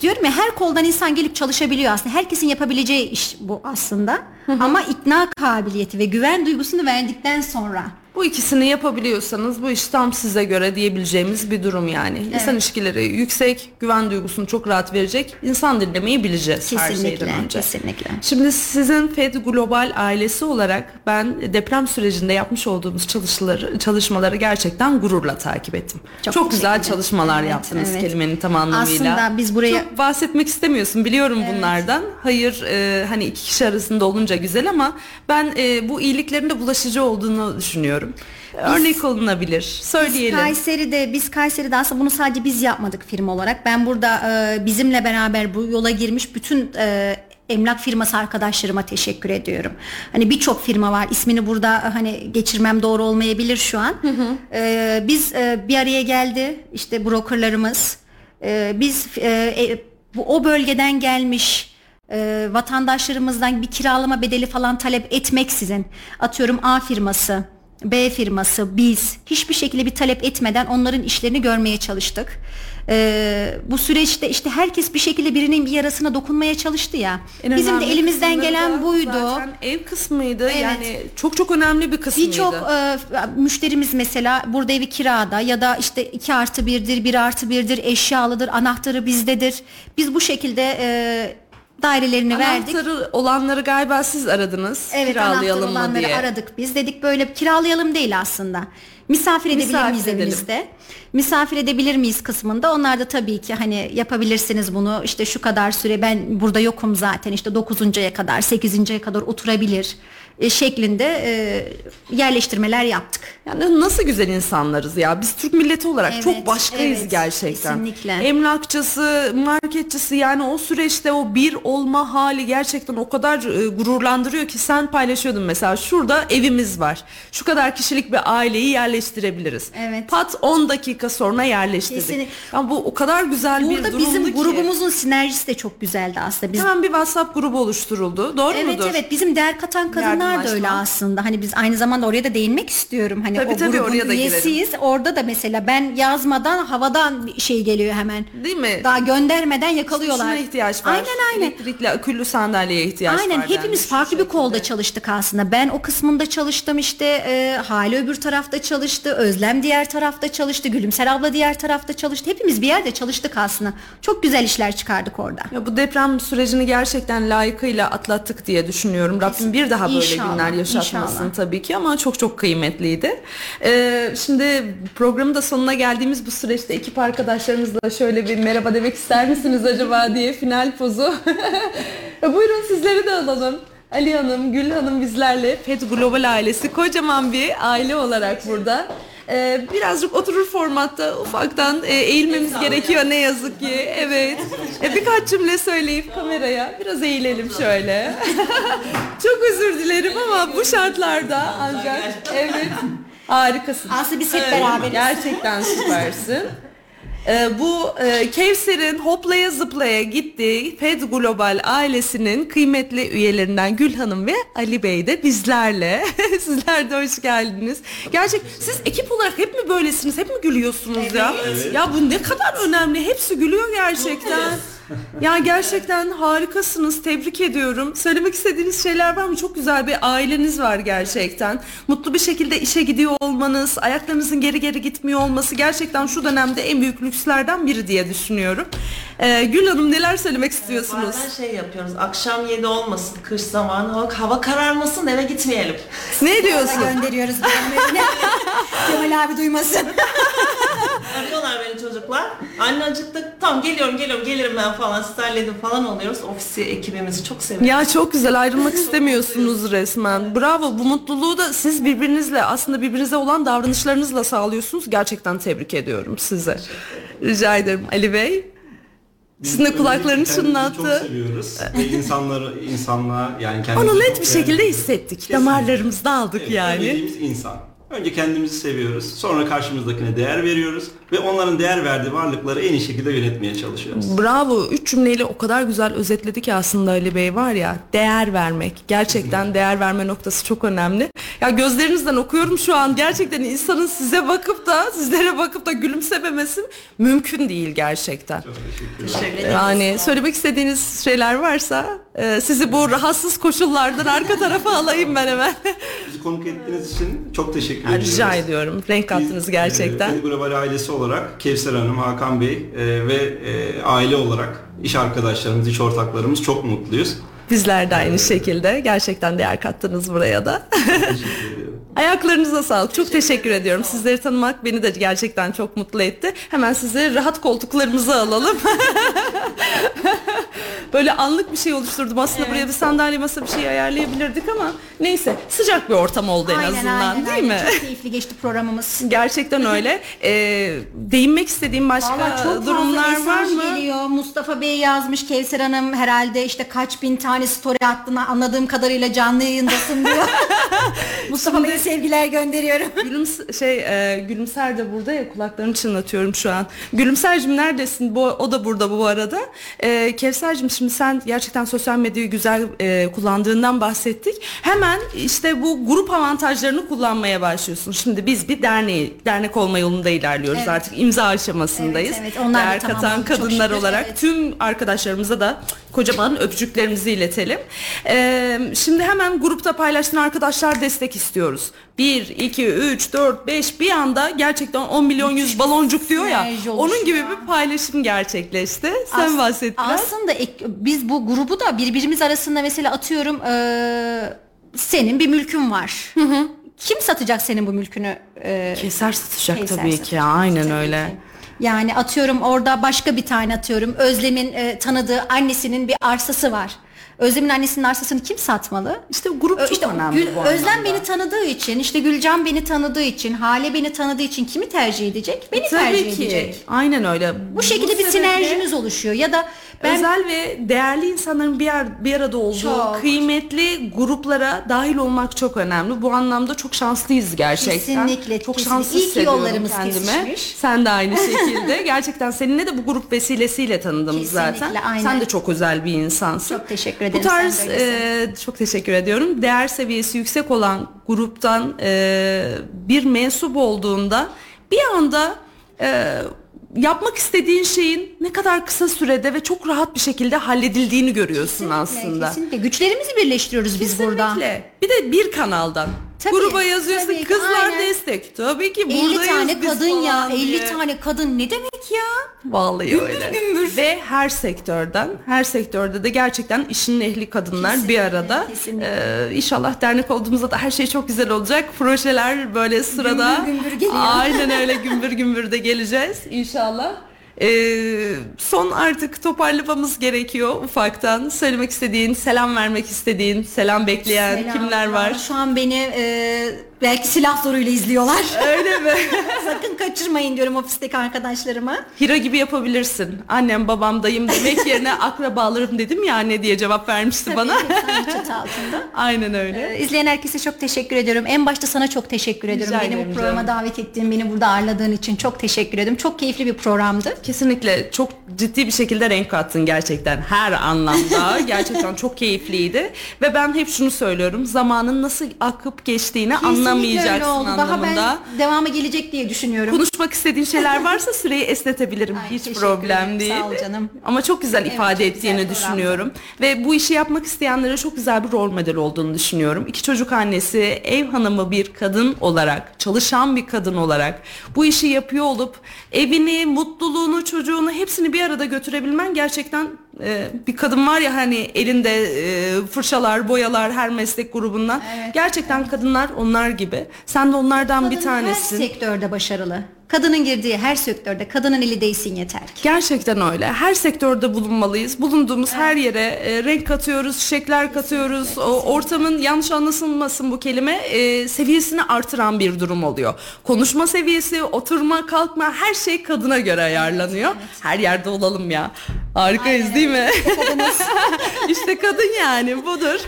diyorum ya her koldan insan gelip çalışabiliyor aslında. Herkesin yapabileceği iş bu aslında. Ama ikna kabiliyeti ve güven duygusunu verdikten sonra Bu ikisini yapabiliyorsanız bu iş tam size göre diyebileceğimiz bir durum yani. İnsan ilişkileri yüksek, güven duygusunu çok rahat verecek. İnsan dinlemeyi bileceğiz her kesinlikle şeyden önce. kesinlikle. Şimdi sizin Fed Global ailesi olarak ben deprem sürecinde yapmış olduğumuz çalışmaları, çalışmaları gerçekten gururla takip ettim. Çok, Çok güzel ederim. çalışmalar Evet, yaptınız evet. kelimenin tam anlamıyla. Aslında biz buraya- Çok bahsetmek istemiyorsun biliyorum bunlardan. Hayır e, hani iki kişi arasında olunca güzel ama ben e, bu iyiliklerin de bulaşıcı olduğunu düşünüyorum. Örnek olunabilir. Söyleyelim. Biz Kayseri'de biz Kayseri'de aslında bunu sadece biz yapmadık firma olarak. Ben burada e, bizimle beraber bu yola girmiş bütün e, emlak firması arkadaşlarıma teşekkür ediyorum. Hani birçok firma var. İsmini burada e, hani geçirmem doğru olmayabilir şu an. E, biz e, bir araya geldi işte brokerlarımız. E, biz e, e, bu o bölgeden gelmiş e, vatandaşlarımızdan bir kiralama bedeli falan talep etmeksizin atıyorum A firması B firması biz hiçbir şekilde bir talep etmeden onların işlerini görmeye çalıştık. E, bu süreçte işte herkes bir şekilde birinin bir yarasına dokunmaya çalıştı ya. En Bizim de elimizden gelen buydu. Zaten ev kısmıydı. Evet. Yani çok çok önemli bir kısmıydı. Birçok e, müşterimiz mesela burada evi kirada ya da işte 2 artı 1'dir 1 artı 1'dir eşyalıdır anahtarı bizdedir. Biz bu şekilde e, dairelerini verdik. Anahtarı olanları galiba siz aradınız. Evet kiralayalım mı olanları diye. aradık biz. Dedik böyle kiralayalım değil aslında. Misafir edebilir Misafir miyiz edelim. evimizde? Misafir edebilir miyiz kısmında. Onlar da tabii ki hani yapabilirsiniz bunu. İşte şu kadar süre ben burada yokum zaten. İşte 9. kadar 8. kadar oturabilir. E, şeklinde e, yerleştirmeler yaptık. Yani nasıl güzel insanlarız ya. Biz Türk milleti olarak Evet, çok başkayız evet, gerçekten. kesinlikle. Emlakçısı, marketçisi yani o süreçte o bir olma hali gerçekten o kadar e, gururlandırıyor ki sen paylaşıyordun mesela şurada evimiz var. Şu kadar kişilik bir aileyi yerleştirebiliriz. Evet. Pat 10 dakika sonra yerleştirdik. Kesinlikle. Yani bu o kadar güzel bir Burada durumdu bizim ki. grubumuzun sinerjisi de çok güzeldi aslında. Biz Hemen bir WhatsApp grubu oluşturuldu. Doğru Evet mudur? evet bizim değer katan kadınlar da Yardımlaşma. öyle aslında. Hani biz aynı zamanda oraya da değinmek istiyorum. Hani Tabii, o tabii, grubun oraya da üyesiyiz. Orada da mesela ben yazmadan havadan bir şey geliyor hemen. Değil mi? Daha göndermeden yakalıyorlar. Şuna ihtiyaç var. Aynen aynen. Elektrikli akülü sandalyeye ihtiyaç Aynen var. hepimiz denmiş. farklı bir kolda şekilde. çalıştık aslında. Ben o kısmında çalıştım işte e, Hale öbür tarafta çalıştı. Özlem diğer tarafta çalıştı. Gülümser abla diğer tarafta çalıştı. Hepimiz bir yerde çalıştık aslında. Çok güzel işler çıkardık orada. Ya bu deprem sürecini gerçekten layıkıyla atlattık diye düşünüyorum. Rabbim bir daha böyle İnşallah, günler yaşatmasın inşallah. tabii ki ama çok çok kıymetliydi. Ee, şimdi programın da sonuna geldiğimiz bu süreçte ekip arkadaşlarımızla şöyle bir merhaba demek ister misiniz acaba diye final pozu. Buyurun sizleri de alalım. Ali Hanım, Gül Hanım bizlerle FED Global ailesi kocaman bir aile olarak burada. Ee, birazcık oturur formatta ufaktan e, eğilmemiz gerekiyor ne yazık ki. Evet. E, birkaç cümle söyleyip kameraya biraz eğilelim şöyle. Çok özür dilerim ama bu şartlarda ancak evet harikasın. Aslında biz hep beraberiz. Gerçekten süpersin. Ee, bu e, Kevser'in hoplaya zıplaya gittiği Fed Global ailesinin kıymetli üyelerinden Gül Hanım ve Ali Bey de bizlerle. Sizler de hoş geldiniz. Gerçek siz ekip olarak hep mi böylesiniz? Hep mi gülüyorsunuz ya? Ya bu ne kadar önemli. Hepsi gülüyor gerçekten. Ya gerçekten harikasınız. Tebrik ediyorum. Söylemek istediğiniz şeyler var mı? Çok güzel bir aileniz var gerçekten. Mutlu bir şekilde işe gidiyor olmanız, ayaklarınızın geri geri gitmiyor olması gerçekten şu dönemde en büyük lükslerden biri diye düşünüyorum. Ee, Gül Hanım neler söylemek istiyorsunuz? Bazen şey yapıyoruz. Akşam 7 olmasın kış zamanı. Hava, hava kararmasın eve gitmeyelim. Ne diyorsun? gönderiyoruz. Kemal abi duymasın. Arıyorlar beni çocuklar. Anne acıktık. Tamam geliyorum geliyorum gelirim ben falan. Sizi halledin falan oluyoruz. Ofisi ekibimizi çok seviyorum. Ya çok güzel ayrılmak istemiyorsunuz resmen. Bravo bu mutluluğu da siz birbirinizle aslında birbirinize olan davranışlarınızla sağlıyorsunuz. Gerçekten tebrik ediyorum size. Rica ederim Ali Bey. Sizin de kulaklarını Kendimizi çınlattı. Çok seviyoruz ve insanları insanlığa yani kendimizi Onu net çok bir şekilde beğendik. hissettik. Kesinlikle. Damarlarımızda aldık Evet, yani. Dediğimiz insan. Önce kendimizi seviyoruz, sonra karşımızdakine değer veriyoruz ve onların değer verdiği varlıkları en iyi şekilde yönetmeye çalışıyoruz. Bravo. Üç cümleyle o kadar güzel özetledi ki aslında Ali Bey var ya değer vermek. Gerçekten değer verme noktası çok önemli. Ya gözlerinizden okuyorum şu an. Gerçekten insanın size bakıp da sizlere bakıp da gülümsememesi mümkün değil gerçekten. Teşekkür ederim. Yani söylemek istediğiniz şeyler varsa e, sizi bu rahatsız koşullardan arka tarafa alayım ben hemen. Bizi konuk ettiğiniz için çok teşekkür ediyoruz. Rica ediyorum. Renk kattınız Biz, gerçekten. E, Fedi Global ailesi olarak Kevser Hanım, Hakan Bey e, ve e, aile olarak iş arkadaşlarımız, iş ortaklarımız çok mutluyuz. Bizler de aynı şekilde. Gerçekten değer kattınız buraya da. Teşekkür ediyorum. Ayaklarınıza sağlık. Çok teşekkür ediyorum. Sizleri tanımak beni de gerçekten çok mutlu etti. Hemen sizi rahat koltuklarımıza alalım. Böyle anlık bir şey oluşturdum. Aslında buraya bir sandalye masa bir şey ayarlayabilirdik ama neyse sıcak bir ortam oldu en azından değil aynen. mi? Çok keyifli geçti programımız. Gerçekten öyle. Ee, değinmek istediğim başka Valla çok durumlar fazla var mı? geliyor. Mustafa Bey yazmış Kevser Hanım herhalde işte kaç bin tane story attığını anladığım kadarıyla canlı yayındasın diyor. Mustafa Bey'e sevgiler gönderiyorum. Gülüms şey e, Gülümser de burada ya kulaklarını çınlatıyorum şu an. Gülümsercim neredesin? Bu o da burada bu arada. E, Kevsercim şimdi sen gerçekten sosyal medyayı güzel e, kullandığından bahsettik. Hemen işte bu grup avantajlarını kullanmaya başlıyorsun. Şimdi biz bir derneği dernek olma yolunda ilerliyoruz Evet. artık imza aşamasındayız. Evet, evet. Onlar Değer katan kadınlar şükür, olarak evet. tüm arkadaşlarımıza da kocaman öpücüklerimizi iletelim. Ee, şimdi hemen grupta paylaştığın arkadaşlar destek istiyoruz. 1, 2, 3, 4, 5 bir anda gerçekten 10 milyon 100 baloncuk diyor ya. Onun gibi bir paylaşım gerçekleşti. Sen As- bahset biraz. Aslında ek- biz bu grubu da birbirimiz arasında mesela atıyorum eee, senin bir mülkün var. Kim satacak senin bu mülkünü? Eee, Keser satacak Keser tabii ki. satacak, Aynen tabii öyle. ki. Yani atıyorum orada başka bir tane atıyorum Özlem'in e, tanıdığı annesinin bir arsası var. Özlem'in annesinin arsasını kim satmalı? İşte grup çok işte önemli Gül- bu Özlem beni tanıdığı için, işte Gülcan beni tanıdığı için, Hale beni tanıdığı için kimi tercih edecek? Beni tercih Tabii ki. edecek. Aynen öyle. Bu şekilde bir sinerjimiz oluşuyor ya da ben Özel ve değerli insanların bir, yer, bir arada olduğu Çok. kıymetli gruplara dahil olmak çok önemli. Bu anlamda çok şanslıyız gerçekten. Kesinlikle, Çok kesinlikle. şanslı İyi ki yollarımız kendime. kesişmiş. Sen de aynı şekilde. gerçekten seninle de bu grup vesilesiyle tanıdım Kesinlikle, zaten. aynen. Sen de çok özel bir insansın. Çok teşekkür Bu ederim, tarz de öylesin. e, çok teşekkür ediyorum. Değer seviyesi yüksek olan gruptan e, bir mensup olduğunda bir anda e, yapmak istediğin şeyin ne kadar kısa sürede ve çok rahat bir şekilde halledildiğini görüyorsun aslında. Kesinlikle. Güçlerimizi birleştiriyoruz biz burada. Kesinlikle. Bir de bir kanaldan. Tabii, Gruba yazıyorsun tabii ki, kızlar aynen. destek. Tabii ki 50 buradayız tane biz kadın ya, falan 50 diye. tane kadın ne demek ya? Vallahi öyle. Ve her sektörden, her sektörde de gerçekten işin ehli kadınlar bir arada. kesinlikle. Ee, inşallah dernek olduğumuzda da her şey çok güzel olacak. Projeler böyle sırada. Gümbür gümbür geliyor. Aynen öyle gümbür gümbür de geleceğiz inşallah. Ee, son artık toparlamamız gerekiyor ufaktan. Söylemek istediğin, selam vermek istediğin, selam bekleyen Selam. kimler var? Şu an beni e, belki silah zoruyla izliyorlar. Öyle mi? Sakın kaçırmayın diyorum ofisteki arkadaşlarıma. Hira gibi yapabilirsin. Annem, babam, dayım demek yerine akrabalarım dedim ya anne diye cevap vermişti bana. Hepsi bir çatı altında. Aynen öyle. Ee, İzleyen herkese çok teşekkür ediyorum. En başta sana çok teşekkür ediyorum. Beni ederim bu programa canım. davet ettiğin, beni burada ağırladığın için çok teşekkür ederim. Çok keyifli bir programdı. Kesinlikle çok ciddi bir şekilde renk kattın gerçekten her anlamda. gerçekten çok keyifliydi. Ve ben hep şunu söylüyorum. Zamanın nasıl akıp geçtiğini Kesinlikle anlamayacaksın oldu. Daha anlamında. ben devamı gelecek diye düşünüyorum. Konuşmak istediğin şeyler varsa süreyi esnetebilirim. Ay, Hiç problem ederim. değil. Sağ ol canım. Ama çok güzel Evet, ifade çok güzel ettiğini programdı. düşünüyorum. Ve bu işi yapmak isteyenlere çok güzel bir rol model olduğunu düşünüyorum. İki çocuk annesi, ev hanımı bir kadın olarak, çalışan bir kadın olarak bu işi yapıyor olup evini, mutluluğunu, çocuğunu hepsini bir arada götürebilmen gerçekten e, bir kadın var ya hani elinde e, fırçalar, boyalar her meslek grubundan. Gerçekten kadınlar onlar gibi. Sen de onlardan bir Kadın tanesin. her sektörde başarılı. Kadının girdiği her sektörde kadının eli değsin yeter ki. Gerçekten öyle. Her sektörde bulunmalıyız. Bulunduğumuz her yere e, renk katıyoruz, çiçekler katıyoruz. O ortamın yanlış anlaşılmasın bu kelime e, seviyesini artıran bir durum oluyor. Konuşma seviyesi, oturma, kalkma her şey kadına göre ayarlanıyor. Her yerde olalım ya. Harikayız değil mi? işte kadın yani budur.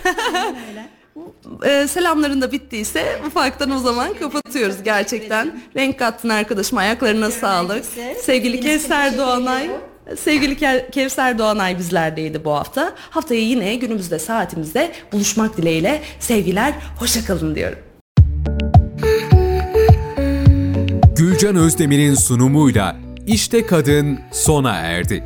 Ee, selamların da bittiyse ufaktan o zaman kapatıyoruz gerçekten. Renk kattın arkadaşım ayaklarına sağlık. Sevgili Kevser Doğanay. Sevgili Ke- Kevser Doğanay bizlerdeydi bu hafta. Haftaya yine günümüzde saatimizde buluşmak dileğiyle sevgiler, hoşçakalın diyorum. Gülcan Özdemir'in sunumuyla İşte Kadın sona erdi.